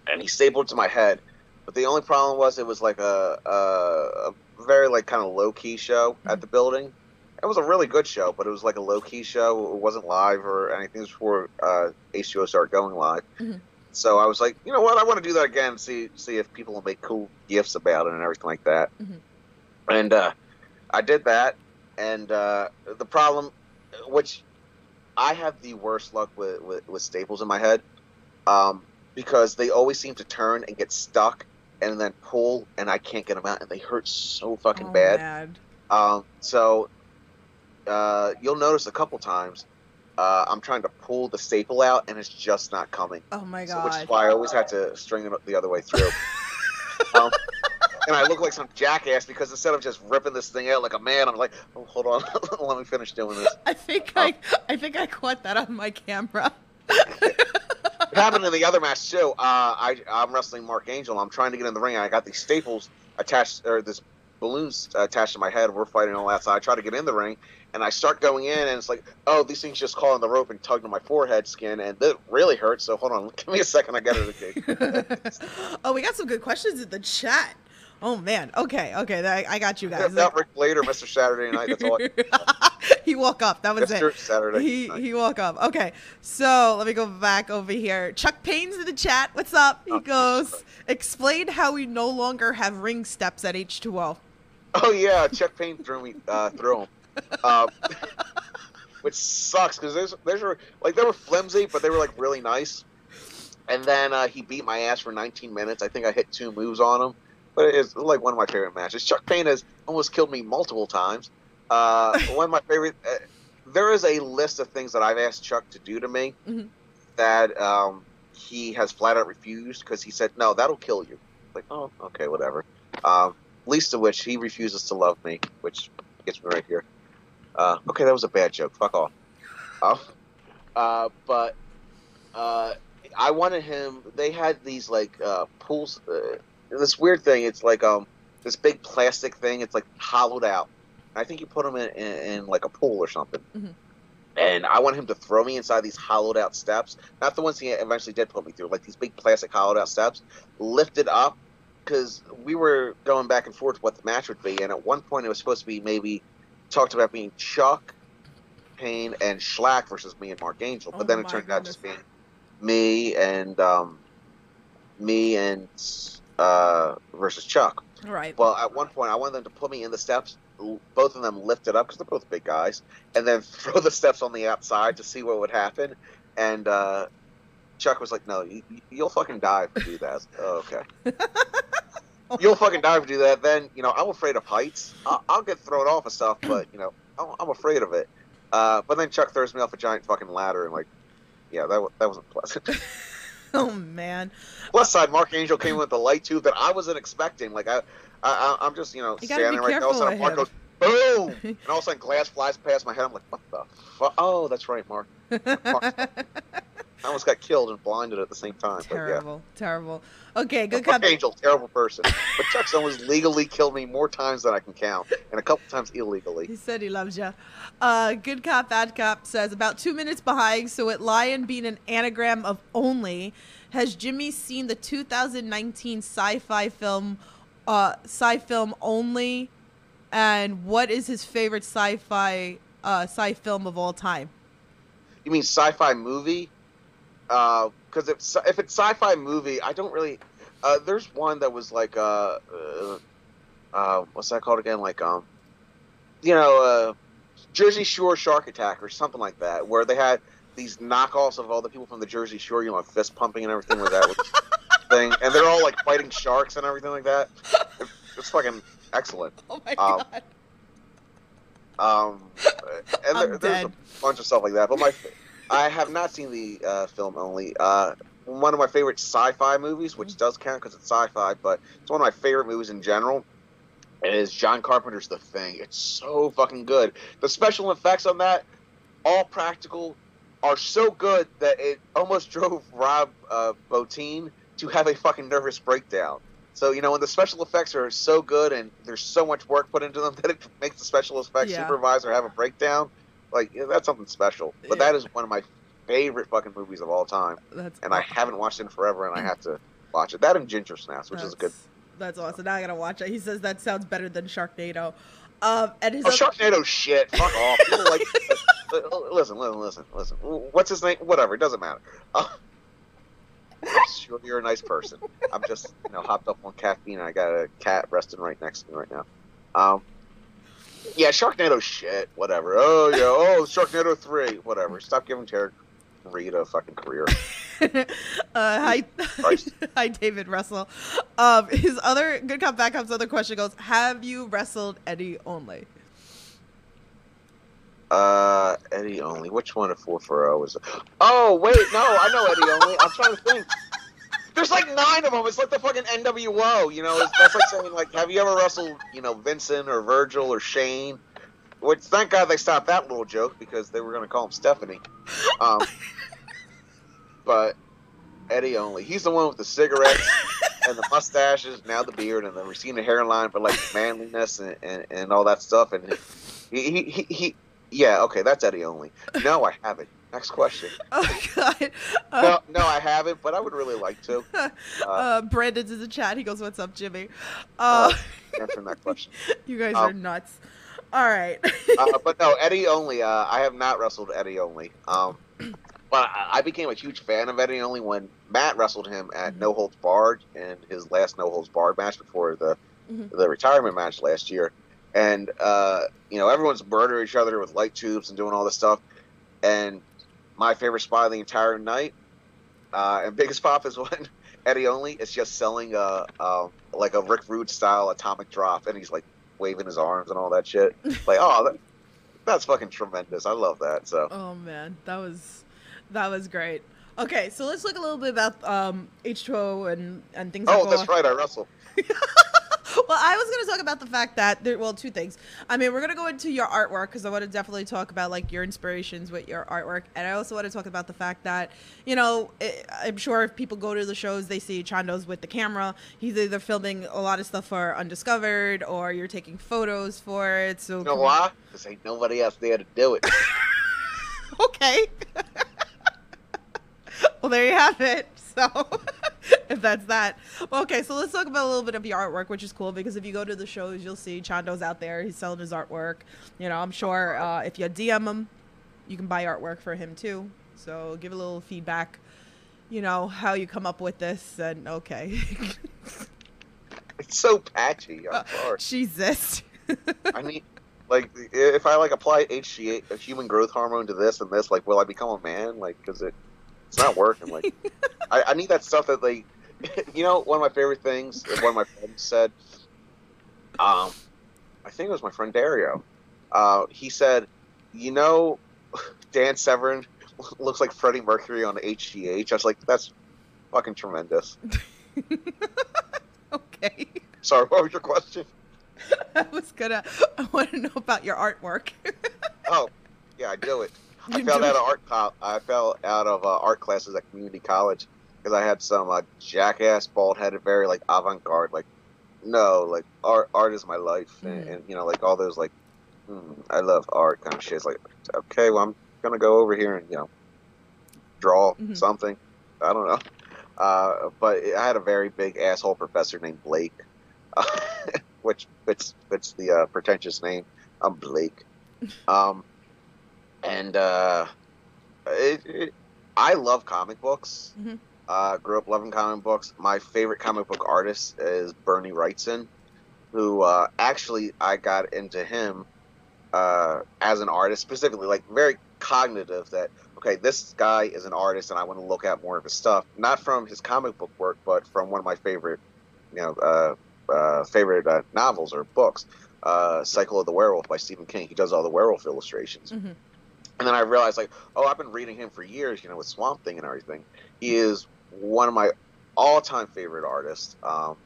and he stapled to my head. But the only problem was it was like a a, a very like kind of low key show at the building. It was a really good show, but it was like a low key show. It wasn't live or anything. It was before uh, H2O started going live. Mhm. So I was like, you know what? I want to do that again. See see if people will make cool gifts about it and everything like that. Mhm. And uh, I did that, and uh, the problem, which I have the worst luck with, with, with staples in my head, um, because they always seem to turn and get stuck and then pull, and I can't get them out, and they hurt so fucking Oh, bad. Um, so uh, you'll notice a couple times uh, I'm trying to pull the staple out, and it's just not coming. Oh my So, which is why I always have to string it the other way through. <laughs> um, and I look like some jackass because instead of just ripping this thing out like a man, I'm like, oh, hold on, <laughs> let me finish doing this. I think I I think I caught that on my camera. It happened in the other match too. Uh, I I'm wrestling Mark Angel. I'm trying to get in the ring. I got these staples attached, or this balloons attached to my head. We're fighting all that. So I try to get in the ring, and I start going in, and it's like, oh, these things just caught on the rope and tugged on my forehead skin, and that really hurts. So hold on, <laughs> give me a second. I got it again. oh, we got some good questions in the chat. Oh man. Okay. Okay. I, I got you guys. Not Ric Blade or Mr. Saturday Night. That's all. I, <laughs> he woke up. That was Mr. it. Saturday He Night. he woke up. Okay. So let me go back over here. Chuck Payne's in the chat. What's up? He Oh, goes, explain how we no longer have ring steps at H2O. Oh yeah, Chuck Payne threw me uh, through him, um, <laughs> which sucks because there's there's like they were flimsy, but they were like really nice. And then uh, he beat my ass for 19 minutes. I think I hit two moves on him, but it's like one of my favorite matches. Chuck Payne has almost killed me multiple times. Uh, <laughs> one of my favorite. Uh, there is a list of things that I've asked Chuck to do to me. Mhm. that um, he has flat out refused because he said, "No, that'll kill you." Like, oh, okay, whatever. Um, least of which he refuses to love me, which gets me right here. Uh, okay, that was a bad joke. Fuck off. Um, uh, but uh, I wanted him. They had these like uh, pools. This weird thing. It's like um this big plastic thing. It's like hollowed out. I think you put them in, in, in like a pool or something. Mhm. And I want him to throw me inside these hollowed out steps, not the ones he eventually did put me through, like these big plastic hollowed out steps, lifted up, because we were going back and forth what the match would be, and at one point it was supposed to be maybe talked about being Chuck, Payne, and Schlak versus me and Mark Angel, but Oh then it turned out just being me and um, me and uh, versus Chuck. Right. Well, at one point, I wanted them to put me in the steps, both of them lifted up because they're both big guys, and then <laughs> throw the steps on the outside to see what would happen. And uh, Chuck was like, "No, you, you'll fucking die if you do that." I was like, oh, okay. <laughs> You'll fucking die if you do that. Then you know I'm afraid of heights. I'll, I'll get thrown off of stuff, but you know I'm, I'm afraid of it. Uh, but then Chuck throws me off a giant fucking ladder, and like, yeah, that that wasn't pleasant. <laughs> <laughs> oh man. Plus side, Mark Angel came with the light tube that I wasn't expecting. Like I, I I'm just you know You standing right there. All of a sudden, Mark goes boom, <laughs> and all of a sudden glass flies past my head. I'm like, what the fuck? Oh, that's right, Mark. <laughs> I almost got killed and blinded at the same time. terrible. Terrible. Okay, good cop. Angel, terrible person. But Chuck Jones legally killed me more times than I can count, and a couple times illegally. He said he loves you. Uh, good cop, bad cop says about two minutes behind. So at Lion being an anagram of only, has Jimmy seen the 2019 sci-fi film, uh, sci film only, and what is his favorite sci-fi, uh, sci film of all time? You mean sci-fi movie? Because if if it's sci-fi movie, I don't really. Uh, there's one that was like uh, uh, uh, what's that called again? Like um, you know, uh, Jersey Shore Shark Attack or something like that, where they had these knockoffs of all the people from the Jersey Shore, you know, fist pumping and everything with that <laughs> thing, and they're all like fighting sharks and everything like that. It- It's fucking excellent. Oh my Um, god! Um, and there, there's a bunch of stuff like that. But my, I have not seen the uh, film only. Uh, one of my favorite sci-fi movies, which does count because it's sci-fi, but it's one of my favorite movies in general. Is John Carpenter's The Thing? It's so fucking good. The special effects on that, all practical, are so good that it almost <laughs> drove Rob uh, Bottin to have a fucking nervous breakdown. So you know when the special effects are so good and there's so much work put into them <laughs> that it makes the special effects Yeah. supervisor have a breakdown, like that's something special. But Yeah. that is one of my favorite fucking movies of all time, That's and I haven't watched it in forever, and I have to watch it. That and Ginger Snaps, which is a good. That's awesome. Now I gotta watch it. He says that sounds better than Sharknado. Um, and his Oh, other- Sharknado shit! Fuck off! <laughs> Like listen, listen, listen, listen. What's his name? Whatever. It doesn't matter. Uh, I'm sure you're a nice person. I'm just, you know, hopped up on caffeine and I got a cat resting right next to me right now. Um, yeah, Sharknado shit. Whatever. Oh yeah. Oh, Sharknado three. Whatever. Stop giving Tara Reid a fucking career. <laughs> uh, hi, <laughs> hi, David Russell. Um, his other good cop, bad cop's other question goes: Have you wrestled Eddie only? Uh, Eddie only. Which one of four for O was? It? Oh wait, no, I know Eddie only. I'm trying to think. There's like nine of them. It's like the fucking NWO. You know, that's like saying like, have you ever wrestled, you know, Vincent or Virgil or Shane? Which thank God they stopped that little joke because they were gonna call him Stephanie. Um, but Eddie only. He's the one with the cigarettes and the mustaches, now the beard and the receding hairline for like manliness and, and, and all that stuff. And he, he, he, he yeah, okay, that's Eddie only. No, I haven't. Next question. <laughs> Oh God! Uh, <laughs> No, no, I haven't, but I would really like to. <laughs> uh, Brandon's in the chat. He goes, "What's up, Jimmy?" Uh, Answering that question. you guys um, are nuts. All right. Uh, but no, Eddie only. Uh, I have not wrestled Eddie only. Um, <clears throat> but I I became a huge fan of Eddie only when Matt wrestled him at Mhm. No Holds Barred in his last No Holds Barred match before the Mhm. the retirement match last year. And uh, you know everyone's murdering each other with light tubes and doing all this stuff. And my favorite spot of the entire night uh, and biggest <laughs> pop is when Eddie only is just selling a um, like a Rick Rude style atomic drop, and he's like waving his arms and all that shit. <laughs> Like, oh, that, that's fucking tremendous. I love that. So oh man, that was that was great. Okay, so let's look a little bit about um, H2O and and things. Oh, that's right. I wrestle. <laughs> <laughs> well, I was going to talk about the fact that there. Well, two things. I mean, we're going to go into your artwork because I want to definitely talk about like your inspirations with your artwork, and I also want to talk about the fact that you know i I'm sure if people go to the shows, they see Chondo's with the camera. He's either filming a lot of stuff for Undiscovered or you're taking photos for it. So You know why? Because ain't nobody else there to do it. <laughs> okay. <laughs> well, there you have it. So, <laughs> if that's that. Okay, so let's talk about a little bit of your artwork, which is cool because if you go to the shows, you'll see Chondo's out there. He's selling his artwork. You know, I'm sure uh, if you DM him, you can buy artwork for him too. So, give a little feedback. You know how you come up with this, and okay. <laughs> It's so patchy. I'm sorry. Jesus. I need, like, if I like apply HGH, a human growth hormone to this and this, like, will I become a man? Like, because it, it's not working. Like, I, I need that stuff that like, <laughs> you know, one of my favorite things. One of my friends said, um, I think it was my friend Dario. Uh, he said, you know, Dan Severn <laughs> looks like Freddie Mercury on HGH. I was like, that's fucking tremendous. <laughs> okay. Sorry, what was your question? I was gonna. I want to know about your artwork. Oh, yeah, I do it. I fell out of art. Co- I fell out of uh, art classes at community college because I had some uh, jackass, bald-headed, very like avant-garde. Like, no, like art. Art is my life, and, Mm. and you know, like all those like, mm, I love art kind of shit. It's like, okay, well, I'm gonna go over here and you know, draw Mhm. something. I don't know. Uh, but I had a very big asshole professor named Blake, uh, <laughs> which fits fits the uh, pretentious name. I'm Blake. <laughs> Um, and uh, it, it, I love comic books. Mhm. Uh, grew up loving comic books. My favorite comic book artist is Bernie Wrightson, who uh, actually I got into him uh, as an artist, specifically like very cognitive that okay, this guy is an artist and I want to look at more of his stuff, not from his comic book work, but from one of my favorite, you know, uh, uh, favorite uh, novels or books, uh, Cycle of the Werewolf by Stephen King. He does all the werewolf illustrations. Mhm. And then I realized, like, oh, I've been reading him for years, you know, with Swamp Thing and everything. He is one of my all-time favorite artists. Um,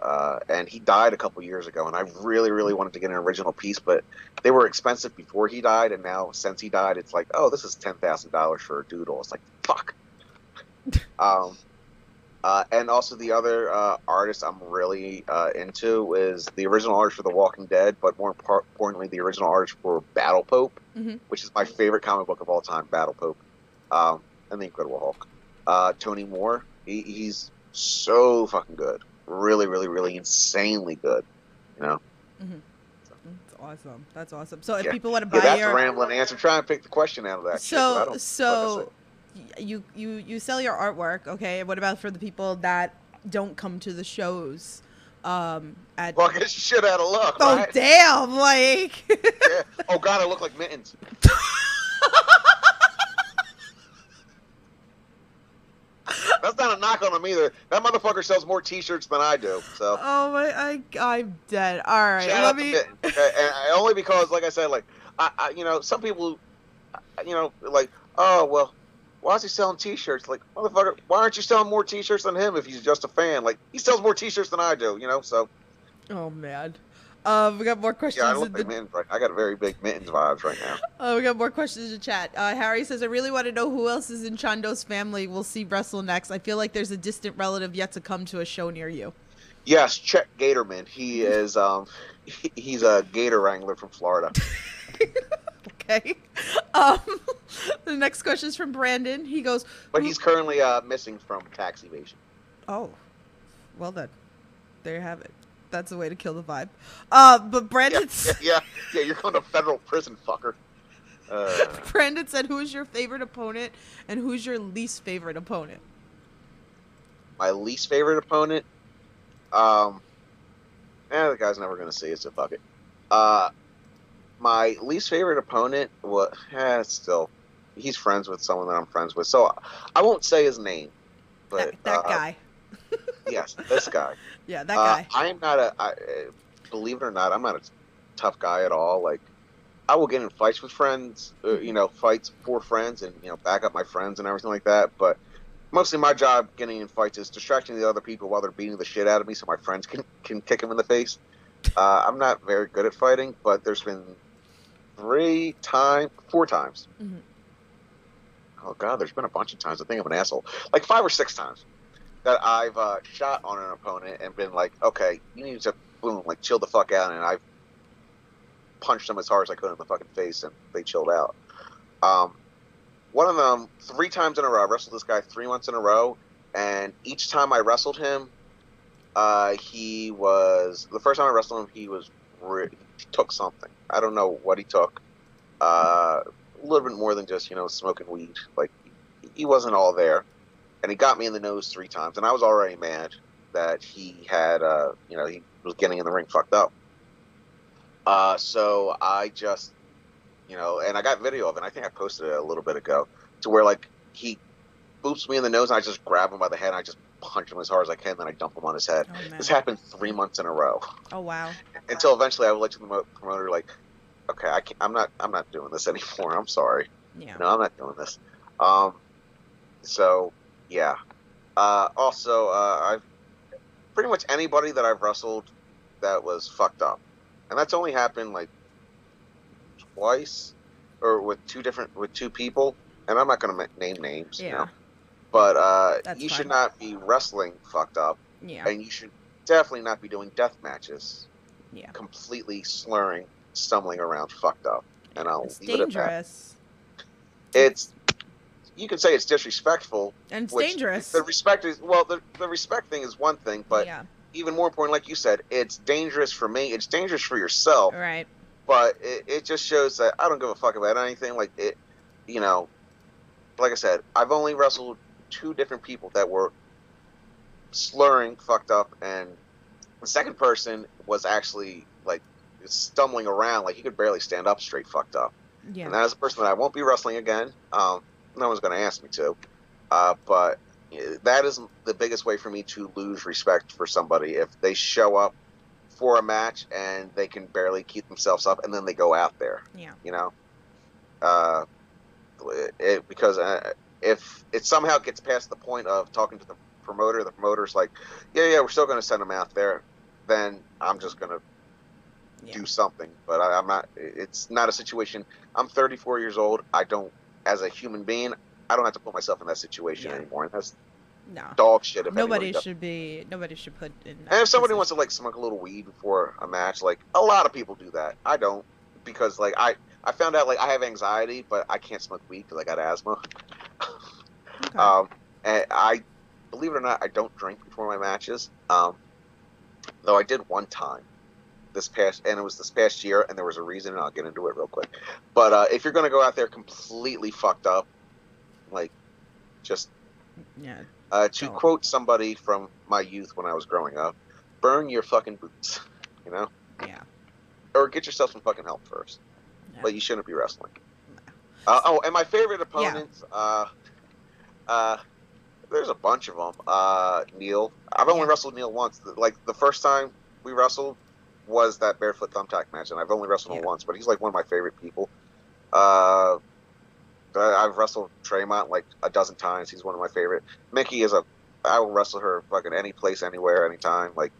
uh, and he died a couple years ago, and I really, really wanted to get an original piece, but they were expensive before he died, and now since he died, it's like, oh, this is ten thousand dollars for a doodle. It's like, fuck. <laughs> um, uh, and also the other uh, artist I'm really uh, into is the original artist for The Walking Dead, but more impor- importantly, the original artist for Battle Pope, Mhm. which is my favorite comic book of all time, Battle Pope, um, and the Incredible Hulk. Uh, Tony Moore, he, he's so fucking good, really, really, really insanely good. You know, That's awesome. That's awesome. So if Yeah. people want to yeah, buy that's your a rambling answer. Try and pick the question out of that. shit, so don't- so you you you sell your artwork, okay? What about for the people that don't come to the shows? Um, at I said, fucking shit out of luck, oh right? damn, like yeah. <laughs> Oh god, I look like mittens. That's not a knock on him either. That motherfucker sells more T-shirts than I do. So oh my, I I'm dead. All right, shout let me. Mitten. Okay, and only because, like I said, like I, I, you know, some people, you know, like, oh well, why is he selling T-shirts? Like, motherfucker, why aren't you selling more T-shirts than him if he's just a fan? Like, he sells more T-shirts than I do. You know, so Oh man. Um, we got more questions. yeah, I look the like mittens. Right, I got very big mittens vibes right now. Oh, <laughs> we got more questions in chat. Uh, Harry says, I really want to know who else is in Chondo's family we'll see wrestle next. I feel like there's a distant relative yet to come to a show near you. Yes, Chet Gatorman. He is um, <laughs> he's a gator wrangler from Florida. <laughs> Okay. <laughs> Um, <laughs> the next question is from Brandon. He goes, But he's currently uh, missing from tax evasion. Oh, well then. There you have it. That's a way to kill the vibe. Uh, but Yeah, Brandon, yeah, <laughs> yeah, yeah. You're going to federal prison, fucker. Uh, Brandon said, "Who is your favorite opponent and who's your least favorite opponent?" my least favorite opponent. Um, eh, the guy's never going to see it, so fuck it. Uh, my least favorite opponent was eh, still he's friends with someone that I'm friends with, so I won't say his name. But that that uh, guy. <laughs> yes, this guy. Yeah, that Uh, guy. I am not a. I, uh, believe it or not, I'm not a tough guy at all. Like, I will get in fights with friends, uh, you know, fights for friends, and you know, back up my friends and everything like that. But mostly my job getting in fights is distracting the other people while they're beating the shit out of me, so my friends can can kick them in the face. <laughs> Uh, I'm not very good at fighting, but there's been three times, four times. Mhm. Oh god, there's been a bunch of times. I think I'm an asshole. Like five or six times that I've uh, shot on an opponent and been like, okay, you need to boom, like chill the fuck out, and I've punched them as hard as I could in the fucking face, and they chilled out. Um, one of them, three times in a row, I wrestled this guy three months in a row, and each time I wrestled him, uh, he was the first time I wrestled him, he was re- took something. I don't know what he took. Uh, a little bit more than just you know smoking weed. Like he wasn't all there, and he got me in the nose three times, and I was already mad that he had uh, you know he was getting in the ring fucked up. Uh, so I just you know, and I got video of it. I think I posted it a little bit ago to where like he boops me in the nose, and I just grab him by the head, and I just punch him as hard as I can, then I dump him on his head. Oh. This happened three months in a row Oh wow. until eventually I would let the promoter like, okay, I can't, I'm not, I'm not doing this <laughs> anymore. I'm sorry. Yeah. No, I'm not doing this. Um, so yeah. Uh, also, uh, I've pretty much anybody that I've wrestled that was fucked up, and that's only happened like twice, or with two different with two people, and I'm not gonna name names. You Yeah. know? But uh, That's you fine. should not be wrestling fucked up, Yeah. and you should definitely not be doing death matches Yeah. completely slurring, stumbling around, fucked up. And I'll It's leave it at that. dangerous. It's you can say it's disrespectful. And it's dangerous. The respect is well, the the respect thing is one thing, but yeah. even more important, like you said, it's dangerous for me. It's dangerous for yourself. Right. But it, it just shows that I don't give a fuck about anything. Like it, you know, like I said, I've only wrestled two different people that were slurring, fucked up, and the second person was actually like stumbling around, like he could barely stand up straight, fucked up. Yeah. And that is a person that I won't be wrestling again. Um, no one's going to ask me to. Uh, but that is the biggest way for me to lose respect for somebody if they show up for a match and they can barely keep themselves up and then they go out there. Yeah. You know, uh, it, because uh, if it somehow gets past the point of talking to the promoter, the promoter's like, yeah, yeah, we're still going to send them out there. Then I'm just going to Yeah. do something. But I, I'm not. It's not a situation. I'm 34 years old. I don't, as a human being, I don't have to put myself in that situation Yeah. anymore. And that's No. dog shit. If Nobody should be. Nobody should put in. And if somebody wants to like smoke a little weed before a match, like a lot of people do that. I don't because like I I found out like I have anxiety, but I can't smoke weed because I got asthma. Okay. Um, and I believe it or not, I don't drink before my matches. Um, though I did one time this past, and it was this past year, and there was a reason, and I'll get into it real quick. But uh, if you're gonna go out there completely fucked up, like just yeah. uh, to Don't. quote somebody from my youth when I was growing up, burn your fucking boots, <laughs> you know, Yeah. or get yourself some fucking help first. Yeah. But you shouldn't be wrestling. Uh, oh, and my favorite Yeah. opponents, uh, uh, there's a bunch of them. Uh, Neil, I've only Yeah. wrestled Neil once. Like the first time we wrestled was that barefoot thumbtack match, and I've only wrestled him once. But he's like one of my favorite people. Uh, I've wrestled Tremont like a dozen times. He's one of my favorite. Mickie is a. I will wrestle her fucking any place, anywhere, anytime. Like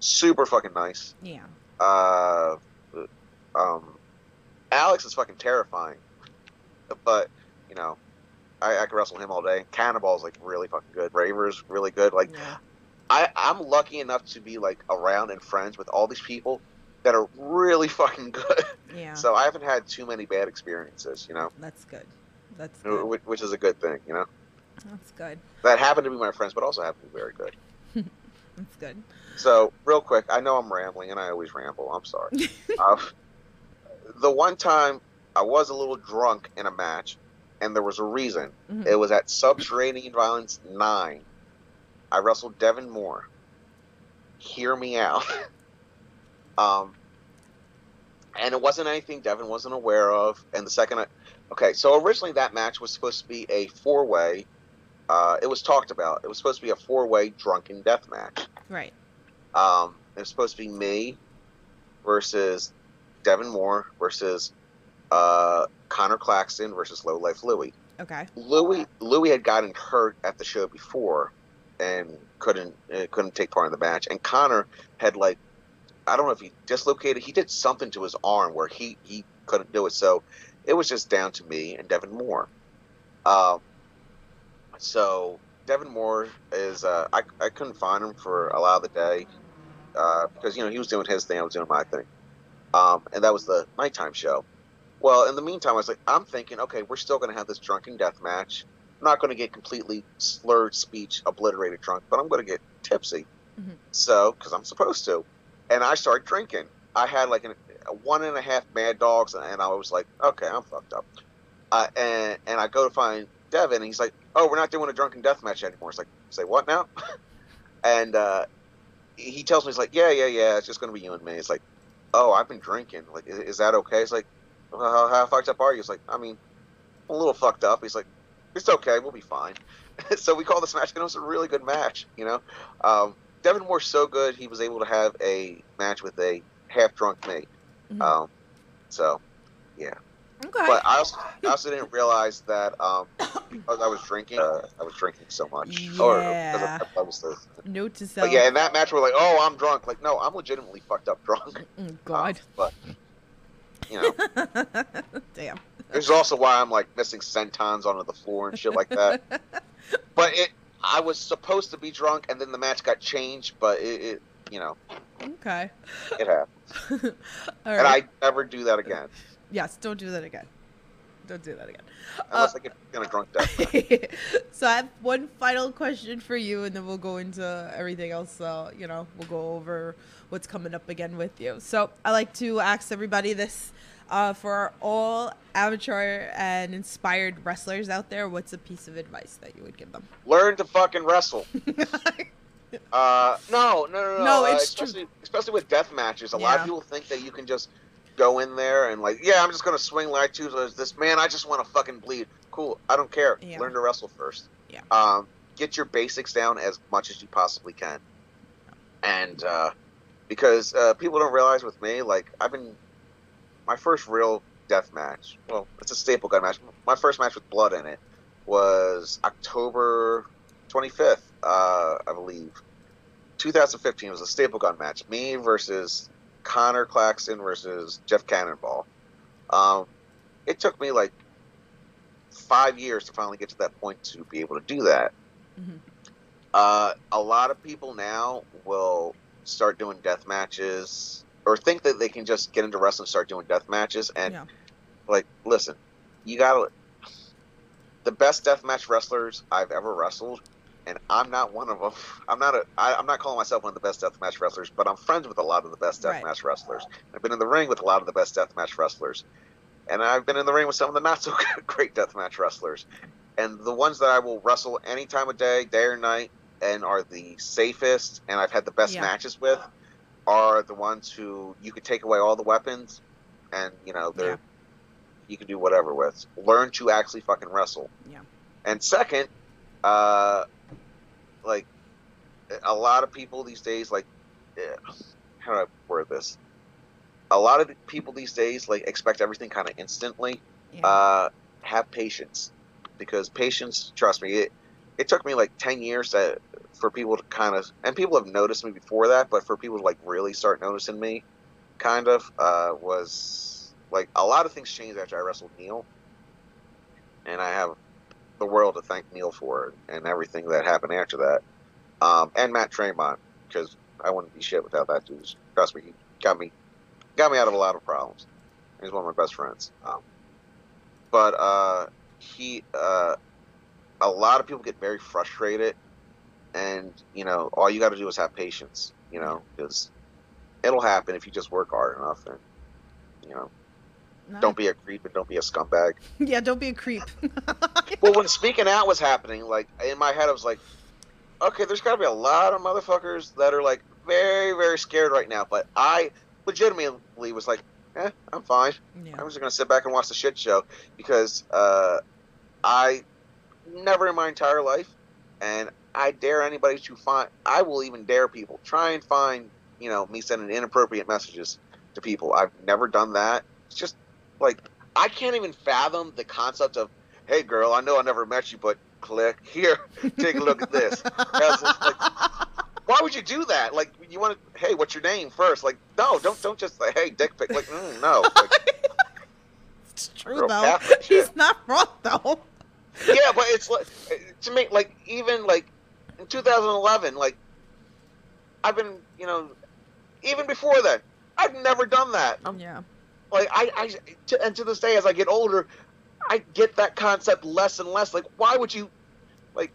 super fucking nice. Yeah. Uh, um, Alex is fucking terrifying, but you know, I, I could wrestle him all day. Cannonball's like really fucking good. Raver's really good. Like yeah. I, I'm lucky enough to be like around and friends with all these people that are really fucking good. Yeah. So I haven't had too many bad experiences, you know, That's good. That's good. which, which is a good thing, you know. That's good. That happened to be my friends, but also happened to be very good. <laughs> That's good. So, real quick, I know I'm rambling, and I always ramble. I'm sorry. <laughs> uh, the one time I was a little drunk in a match, and there was a reason. Mhm. It was at Subterranean Violence 9. I wrestled Devon Moore. Hear me out. <laughs> um, and it wasn't anything Devon wasn't aware of. And the second I. Okay, so originally that match was supposed to be a four way. Uh, it was talked about. It was supposed to be a four way drunken death match. Right. Um, it was supposed to be me versus Devon Moore versus uh, Conor Claxton versus Low Life Louie. Okay. Louis Louis had gotten hurt at the show before and couldn't uh, couldn't take part in the match. And Conor had like I don't know if he dislocated. He did something to his arm where he he couldn't do it. So it was just down to me and Devon Moore. Um, so Devon Moore is uh, I I couldn't find him for a lot of the day uh, because you know he was doing his thing, I was doing my thing, um, and that was the nighttime show. Well, in the meantime, I was like, I'm thinking, okay, we're still going to have this drunken death match. I'm not going to get completely slurred speech, obliterated drunk, but I'm going to get tipsy. Mhm. So, because I'm supposed to, and I started drinking. I had like an, a one and a half Mad Dogs, and I was like, okay, I'm fucked up. Uh, and and I go to find Devon, and he's like, oh, we're not doing a drunken death match anymore. It's like, say what now? <laughs> and uh, he tells me, he's like, yeah, yeah, yeah, it's just going to be you and me. It's like, oh, I've been drinking. Like, is, is that okay? It's like, how, how fucked up are you? He's like, I mean, I'm a little fucked up. He's like, it's okay, we'll be fine. <laughs> so we call this match, and it was a really good match. You know, um, Devon Moore's so good, he was able to have a match with a half drunk me. Mhm. Um, so, okay. but I also, I also didn't realize that um, because I was drinking, uh, I was drinking so much. Or because Yeah. I, I was Note to self. but yeah, in that match, we're like, oh, I'm drunk. Like, no, I'm legitimately fucked up drunk. <laughs> Mm, God. but you know, <laughs> Damn. This is also why I'm like missing sentons onto the floor and shit like that. <laughs> but it, I was supposed to be drunk, and then the match got changed. But it, it you know, Okay. it happened, All and. I never do that again Yes, don't do that again. Don't do that again. unless I get in a drunk death. <laughs> so I have one final question for you, and then we'll go into everything else. Uh, you know, we'll go over what's coming up again with you. So I like to ask everybody this: uh, for all amateur and inspired wrestlers out there, what's a piece of advice that you would give them? Learn to fucking wrestle. <laughs> Uh, no, no, no, no. No, uh, it's true. especially, especially with death matches. A lot of people think that you can just go in there and like, yeah, I'm just gonna swing like two. This man, I just want to fucking bleed. Cool, I don't care. Yeah. Learn to wrestle first. Yeah. Um, get your basics down as much as you possibly can, and uh, because uh, people don't realize with me, like I've been my first real death match. Well, it's a staple gun match. My first match with blood in it was October 25th, uh, I believe. 2015 was a staple gun match. Me versus Conor Claxton versus Jeff Cannonball. Um, it took me like five years to finally get to that point to be able to do that. Mhm. Uh, a lot of people now will start doing death matches or think that they can just get into wrestling and start doing death matches. And Yeah. like, listen, you gotta. The best deathmatch wrestlers I've ever wrestled, and I'm not one of them. <laughs> I'm not a. I, I'm not calling myself one of the best deathmatch wrestlers, but I'm friends with a lot of the best Right. deathmatch wrestlers. I've been in the ring with a lot of the best deathmatch wrestlers, and I've been in the ring with some of the not so <laughs> great deathmatch wrestlers. And the ones that I will wrestle any time of day, day or night, and are the safest, and I've had the best Yeah. matches with, are the ones who you could take away all the weapons, and you know they're Yeah. you can do whatever with. Learn to actually fucking wrestle. Yeah. And second, uh, like a lot of people these days, like eh, how do I word this? A lot of people these days like expect everything kind of instantly. Yeah. Uh, have patience because patience, trust me, it it took me like ten years to, for people to kind of and people have noticed me before that, but for people to like really start noticing me, kind of uh, was like a lot of things changed after I wrestled Neil, and I have the world to thank Neil for it and everything that happened after that, um, and Matt Tremont because I wouldn't be shit without that dude. Trust me, he got me got me out of a lot of problems. He's one of my best friends. Um, but uh, he, uh, a lot of people get very frustrated, and you know, all you got to do is have patience. You know, because it'll happen if you just work hard enough, and you know, Don't be a creep and don't be a scumbag. <laughs> Yeah, don't be a creep. <laughs> Well, when speaking out was happening, like in my head, I was like, okay, there's got to be a lot of motherfuckers that are like very, very scared right now. But I legitimately was like, eh, I'm fine. yeah. I'm just gonna sit back and watch the shit show because uh, I never in my entire life, and I dare anybody to find. I will even dare people try and find you know me sending inappropriate messages to people. I've never done that. It's just like I can't even fathom the concept of, hey girl, I know I never met you, but click <laughs> here, take a look at this. Like, <laughs> why would you do that? Like, you want to, hey, what's your name first? Like, no, don't don't just like, hey, dick pic. Like, mm, no. <laughs> Like, It's true Real though. Catholic shit. He's not wrong though. yeah, but it's like to me, like even like in 2011, like I've been, you know, even before that, I've never done that. I'm Yeah. Like I, I to, and to this day, as I get older, I get that concept less and less. Like, why would you, like,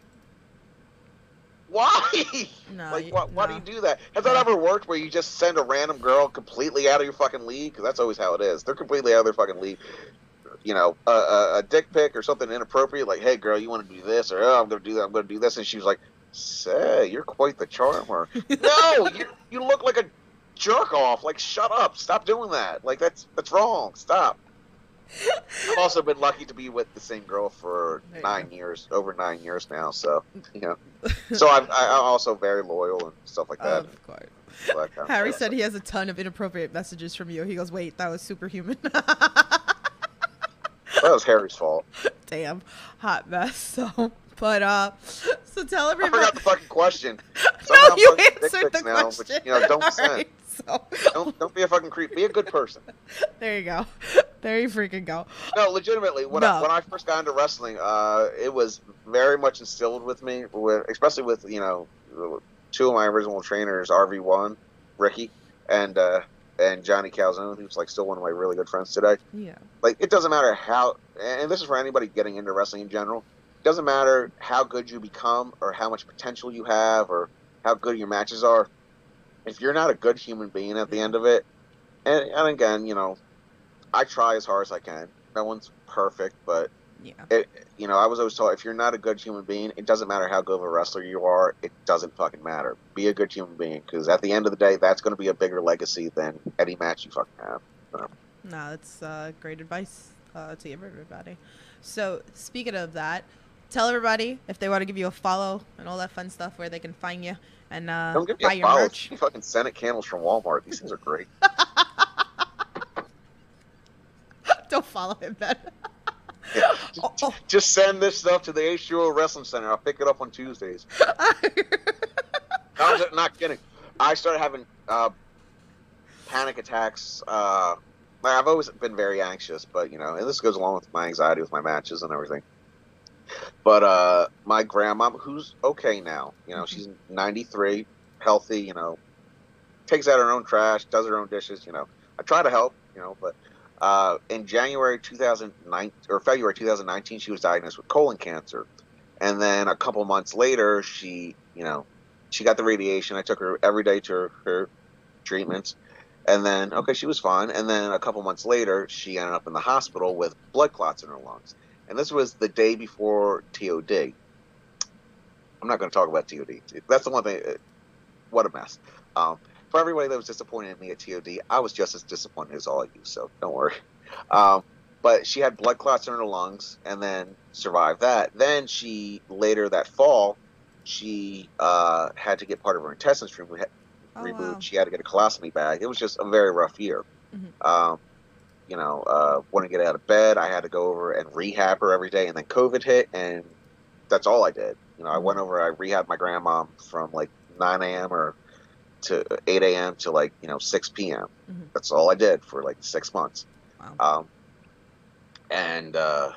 why? <laughs> No. like, why, why do you do that? Has that ever worked where you just send a random girl completely out of your fucking league? Because that's always how it is. They're completely out of their fucking league. You know, a, a, a dick pic or something inappropriate, like, "Hey, girl, you want to do this?" or "Oh, I'm going to do that. I'm going to do this," and she was like, "Say, you're quite the charmer." <laughs> no, you you look like a jerk off. Like, shut up. Stop doing that. Like, that's that's wrong. Stop. I've also been lucky to be with the same girl for nine years, over nine years now. So, you know, <laughs> so I'm, I'm also very loyal and stuff like that. Of course. kind of Harry said he has a ton of inappropriate messages from you. He goes, "Wait, that was superhuman." <laughs> that was Harry's fault. Damn, hot mess. <laughs> So, but uh, so tell I forgot the fucking question. no, you answered the now, question. But, you know, don't send. <laughs> So Don't don't be a fucking creep. Be a good person. <laughs> there you go. <laughs> There you freaking go. No, legitimately, when No. I, when I first got into wrestling, uh, it was very much instilled with me, with, especially with you know two of my original trainers, RV One, Ricky, and uh, and Johnny Calzone, who's like still one of my really good friends today. Yeah. Like it doesn't matter how, and this is for anybody getting into wrestling in general. It doesn't matter how good you become or how much potential you have or how good your matches are. If you're not a good human being at the end of it, and, and again, you know, I try as hard as I can. No one's perfect, but Yeah. it, you know, I was always told if you're not a good human being, it doesn't matter how good of a wrestler you are. It doesn't fucking matter. Be a good human being, because at the end of the day, that's going to be a bigger legacy than any match you fucking have. No, that's uh, great advice uh, to give everybody. So, speaking of that, tell everybody if they want to give you a follow and all that fun stuff where they can find you and uh, Don't give buy me a your merch. You <laughs> fucking Senate candles from Walmart. These things are great. <laughs> Don't follow him, Ben. <laughs> Yeah. Just, Oh, oh. just send this stuff to the H2O Wrestling Center. I'll pick it up on Tuesdays. I'm just not kidding. I started having uh, panic attacks. Uh, like, I've always been very anxious, but you know, and this goes along with my anxiety with my matches and everything. But uh, my grandma, who's okay now, you know, she's 93, healthy, you know, takes out her own trash, does her own dishes, you know. I try to help, you know, but uh, in January 2009 or February 2019, she was diagnosed with colon cancer, and then a couple months later, she, you know, she got the radiation. I took her every day to her, her treatments, and then okay, she was fine. And then a couple months later, she ended up in the hospital with blood clots in her lungs, and this was the day before TOD. I'm not going to talk about TOD. That's the one thing. uh, What a mess. Um, for everybody that was disappointed in me at TOD, I was just as disappointed as all of you. So don't worry. Um, but she had blood clots in her lungs and then survived that. Then she later that fall, she uh, had to get part of her intestines removed. Oh, wow. She had to get a colostomy bag. It was just a very rough year. Mhm. Um, you know, uh, to get out of bed, I had to go over and rehab her every day. And then COVID hit, and that's all I did. You know, I went over, I rehabbed my grandma from like 9 a.m. or to 8 a.m. to like you know 6 p.m. Mhm. That's all I did for like six months. Wow. Um, and uh,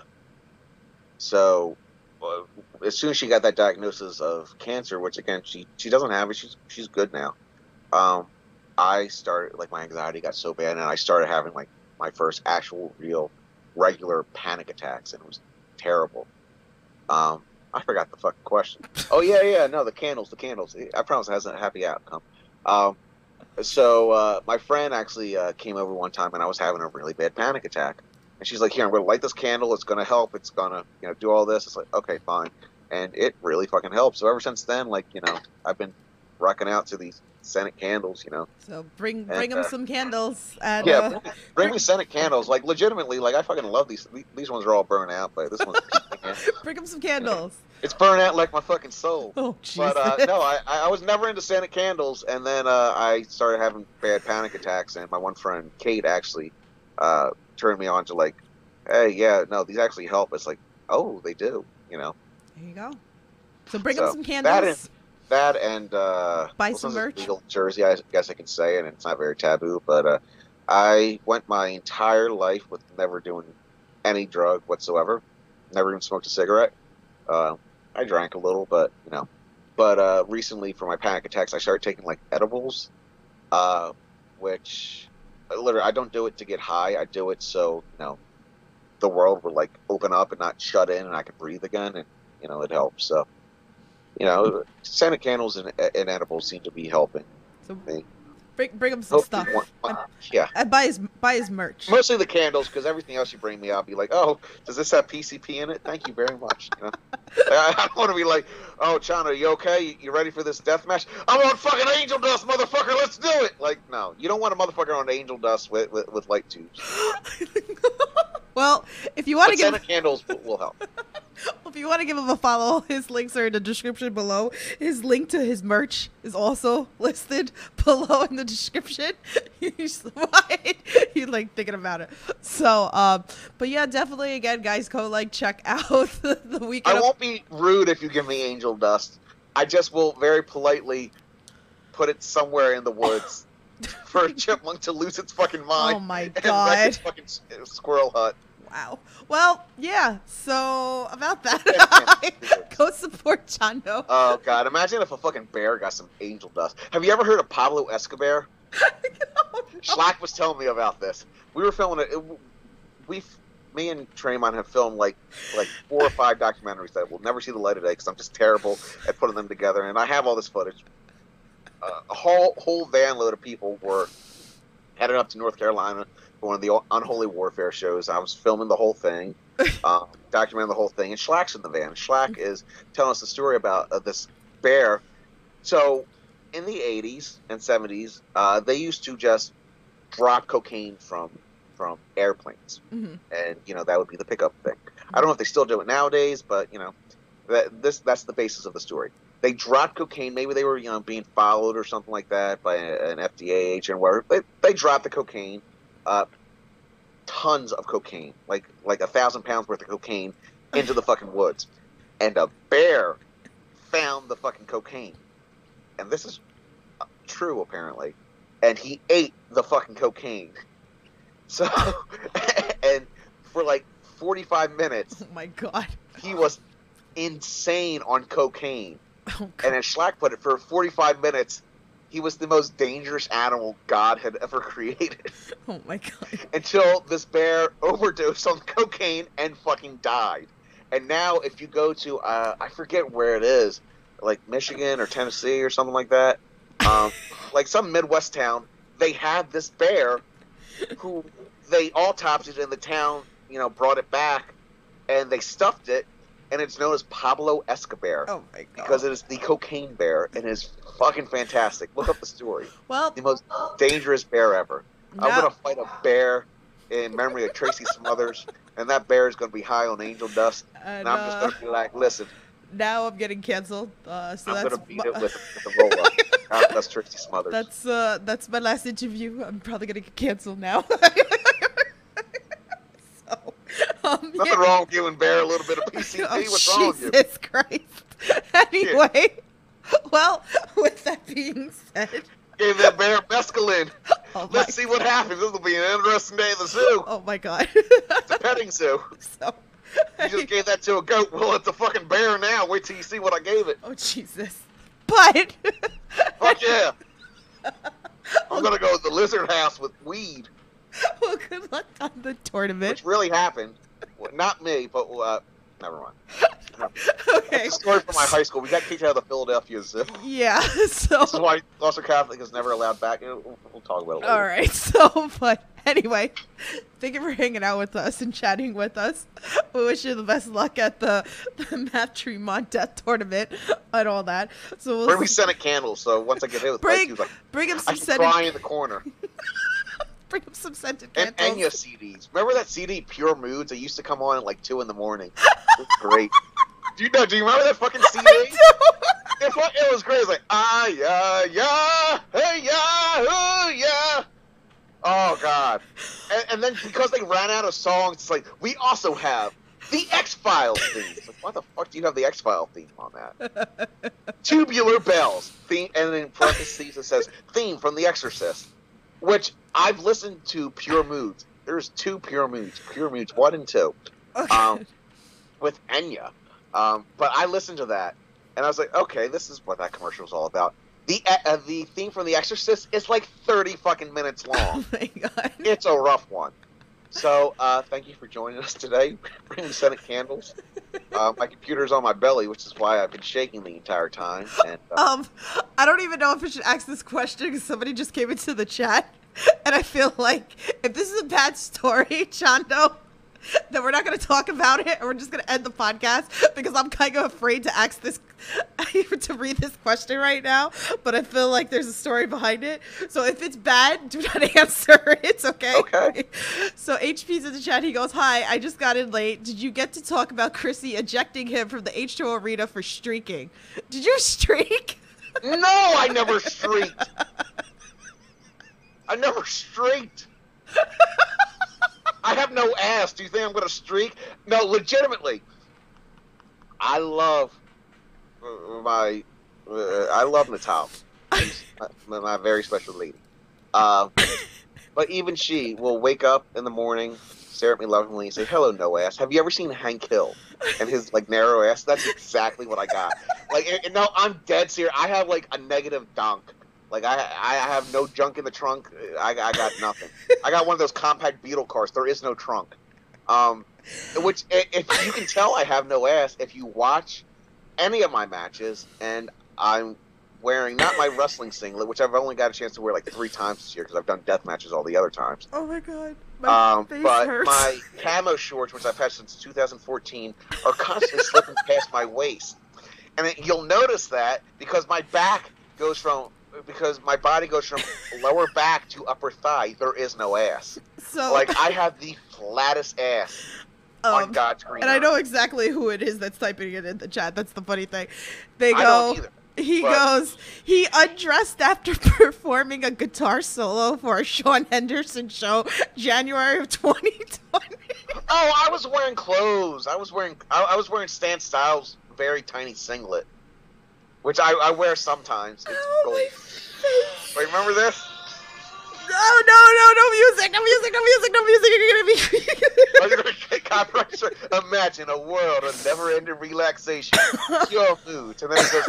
so uh, as soon as she got that diagnosis of cancer, which again she she doesn't have it, she's she's good now. Um, I started like my anxiety got so bad, and I started having like my first actual real regular panic attacks, and it was terrible. Um, I forgot the fucking question. <laughs> Oh yeah, yeah, no, the candles, the candles. I promise it has a happy outcome. Um, so uh, my friend actually uh, came over one time, and I was having a really bad panic attack. And she's like, "Here, I'm going to light this candle. It's going to help. It's going to, you know, do all this." It's like, okay, fine, and it really fucking helps. So ever since then, like, you know, I've been rocking out to these Senate candles. You know, So bring bring him uh, some candles and yeah, uh, bring, me- bring me Senate candles. Like, legitimately, like, I fucking love these. These ones are all burnt out, but this one's <laughs> bring him some candles. it's burnt out like my fucking soul. Oh Jesus! But uh, no, I, I was never into Santa candles, and then uh, I started having bad panic attacks, and my one friend Kate actually uh, turned me on to like hey, yeah, no, these actually help. It's like, oh, they do. You know, There you go. So bring So, him some that candles. That and uh, Buy some merch. Legal Jersey, I guess I can say, and it's not very taboo. But uh, I went my entire life with never doing any drug whatsoever. Never even smoked a cigarette. Uh, I drank a little, but you know. But uh, recently, for my panic attacks, I started taking like edibles, uh, which uh, literally I don't do it to get high. I do it so you know the world would like open up and not shut in, and I can breathe again, and you know it helps. So you know, scented candles and, and edibles seem to be helping. So me. bring bring him some Hope stuff. want- yeah, And buy his buy his merch. mostly the candles because everything else you bring me, I'll be like, oh, does this have PCP in it? Thank you very much. You know, <laughs> I, I want to be like, oh, Chondo, you okay? You, you ready for this death match? I'm on fucking angel dust, motherfucker. Let's do it. Like, no, you don't want a motherfucker on angel dust with with, with light tubes. <laughs> well, if you want to get candles will help. <laughs> if you want to give him a follow, <laughs> his links are in the description below. His link to his merch is also <laughs> listed below in the description. <laughs> He's why you like thinking about it. So, um, but yeah, definitely again, guys, go like check out the, the weekend. I won't be rude if you give me angel dust. I just will very politely put it somewhere in the woods for a chipmunk to lose its fucking mind. Oh my and wreck god! its fucking squirrel hut. Wow. Well, yeah. So about that, <laughs> go support Chondo. Oh god! Imagine if a fucking bear got some angel dust. Have you ever heard of Pablo Escobar? <laughs> Schlak was telling me about this. We were filming it. it we, me and Tremont have filmed like like four or five documentaries that will never see the light of day because I'm just terrible at putting them together. And I have all this footage. Uh, a whole whole van load of people were headed up to North Carolina one of the Unholy Warfare shows. I was filming the whole thing, um, <laughs> documenting the whole thing, and Schlak's in the van. Schlak is telling us the story about uh, this bear. So, in the 80s and 70s, uh, they used to just drop cocaine from from airplanes, Mhm. and you know that would be the pickup thing. I don't know if they still do it nowadays, but you know, that this that's the basis of the story. They dropped cocaine. Maybe they were you know being followed or something like that by an FDA agent. Where they they dropped the cocaine, uh, tons of cocaine, like like a thousand pounds worth of cocaine, into the fucking woods, and a bear found the fucking cocaine, and this is uh, true apparently, and he ate the fucking cocaine. <laughs> So, <laughs> and for like forty five minutes, Oh my god. he was insane on cocaine. Oh And as Schlak put it, for 45 minutes, he was the most dangerous animal God had ever <laughs> created Oh my god. until this bear overdosed on cocaine and fucking died. And now, if you go to, uh, I forget where it is, like Michigan or Tennessee or something like that, um, <laughs> like some Midwest town, they have this bear who they autopsied in the town, you know, brought it back, and they stuffed it, and it's known as Pablo Escobar Oh my god. because it is the cocaine bear and it is fucking fantastic. Look up the story. <laughs> well, The most dangerous bear ever. I'm gonna fight a bear in memory of Tracy Smothers, and that bear is gonna be high on angel dust. and, And I'm just uh, gonna be like, listen, now I'm getting canceled. Uh, so I'm that's gonna beat my- it with, with a roll up. <laughs> That's Tracy Smothers. that's uh that's my last interview. I'm probably gonna get canceled now. <laughs> um, Nothing yeah. wrong with giving bear a little bit of PCP. <laughs> Oh, What's wrong with you? Jesus Christ. <laughs> anyway, well, with that being said, Gave that bear mescaline. <laughs> oh Let's see what happens. This will be an interesting day at the zoo. oh my god. It's a petting zoo. so, You just gave that to a goat. Well, it's a fucking bear now. Wait till you see what I gave it. oh Jesus. But Fuck yeah. I'm gonna go to the lizard house with weed, well, good luck on the tournament. which really happened. Not me, but uh, never mind. <laughs> Okay. That's a story from my high school. We got kicked out of the Philadelphia Zoo. Yeah. <laughs> So. This is why Gloucester Catholic is never allowed back. We'll, we'll talk about it later. All right. <laughs> So, but anyway, thank you for hanging out with us and chatting with us. We wish you the best luck at the, the Matt Tremont Death Tournament and all that. So we'll Bring me scented candles, so once I get hit with Bring- like, bring him I some can scented. cry in the corner. Bring him some scented And candles. Enya CDs. Remember that CD, Pure Moods? It used to come on at like 2 in the morning. <laughs> It was great. Do you know? Do you remember that fucking CD? I do. It, it was great. It was like, ah, yeah, yeah, hey, yeah, ooh, yeah. Oh, God. and, and then because they ran out of songs, it's like we also have the X Files theme. It's like, why the fuck do you have the X File theme on that? <laughs> Tubular Bells theme, and in parentheses it says theme from The Exorcist, which I've listened to Pure Moods. There's two Pure Moods, Pure Moods one and two, Okay. um, with Enya. Um, but I listened to that, and I was like, okay, this is what that commercial was all about. The uh, the theme from The Exorcist is like 30 fucking minutes long. <laughs> oh my god. it's a rough one. So, uh, thank you for joining us today. <laughs> Bringing Senate candles. Uh, my computer's on my belly, which is why I've been shaking the entire time. And uh, Um, I don't even know if I should ask this question because somebody just came into the chat, <laughs> and I feel like if this is a bad story, Chondo, then we're not going to talk about it, and we're just going to end the podcast because I'm kind of afraid to ask this, <laughs> to read this question right now. But I feel like there's a story behind it. So if it's bad, do not <laughs> answer. It's okay. Okay. <laughs> So HP's in the chat. He goes, "Hi, I just got in late. Did you get to talk about Chrissy ejecting him from the H2O arena for streaking? Did you streak?" no, I never streaked. I never streaked. I have no ass. Do you think I'm going to streak? No, legitimately. I love my. Uh, I love Natal. My, my very special lady. Uh, but even she will wake up in the morning, stare at me lovingly, and say, "Hello, no ass. Have you ever seen Hank Hill and his like narrow ass? That's exactly what I got. Like, and, and no, I'm dead serious. I have like a negative dunk. Like, I I have no junk in the trunk. I, I got nothing. I got one of those compact Beetle cars. There is no trunk. Um, which if you can tell, I have no ass. If you watch any of my matches, and I'm wearing not my wrestling singlet, which I've only got a chance to wear like three times this year because I've done death matches all the other times. Oh my god, my Um, but hurts. my <laughs> camo shorts, which I've had since 2014, are constantly slipping <laughs> past my waist, and it, you'll notice that because my back goes from because my body goes from <laughs> lower back to upper thigh. There is no ass. so Like I have the flattest ass on um, God's green. and I know exactly who it is that's typing it in the chat. That's the funny thing. They go. He goes. He undressed after <laughs> performing a guitar solo for a Sean Henderson show, January of 2020. Oh, I was wearing clothes. I was wearing I, I was wearing Stan Styles' very tiny singlet, which I, I wear sometimes. It's Oh gold. my. Wait, remember this? No, no, no, no music, no music, no music, no music. You're gonna be. You gonna get copyright strike? Imagine a world of never-ending relaxation, <laughs> pure moods, and then it goes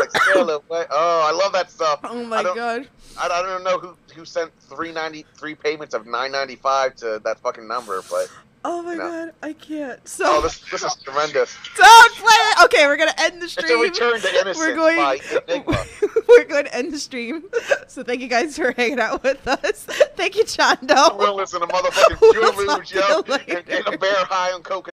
like. Oh, I love that stuff. oh I my don't- god. I, I don't know who who sent three ninety three payments of nine ninety five to that fucking number, but Oh my No. god, I can't. So oh, this this is tremendous. <laughs> don't play it. Okay, we're gonna end the stream. It's a return to innocence We're going. by <laughs> Enigma. we're going to end the stream. So thank you guys for hanging out with us. Thank you, Chondo. We'll listen to motherfucking <laughs> We'll talk moods, yo, and, and a bear high on coconut.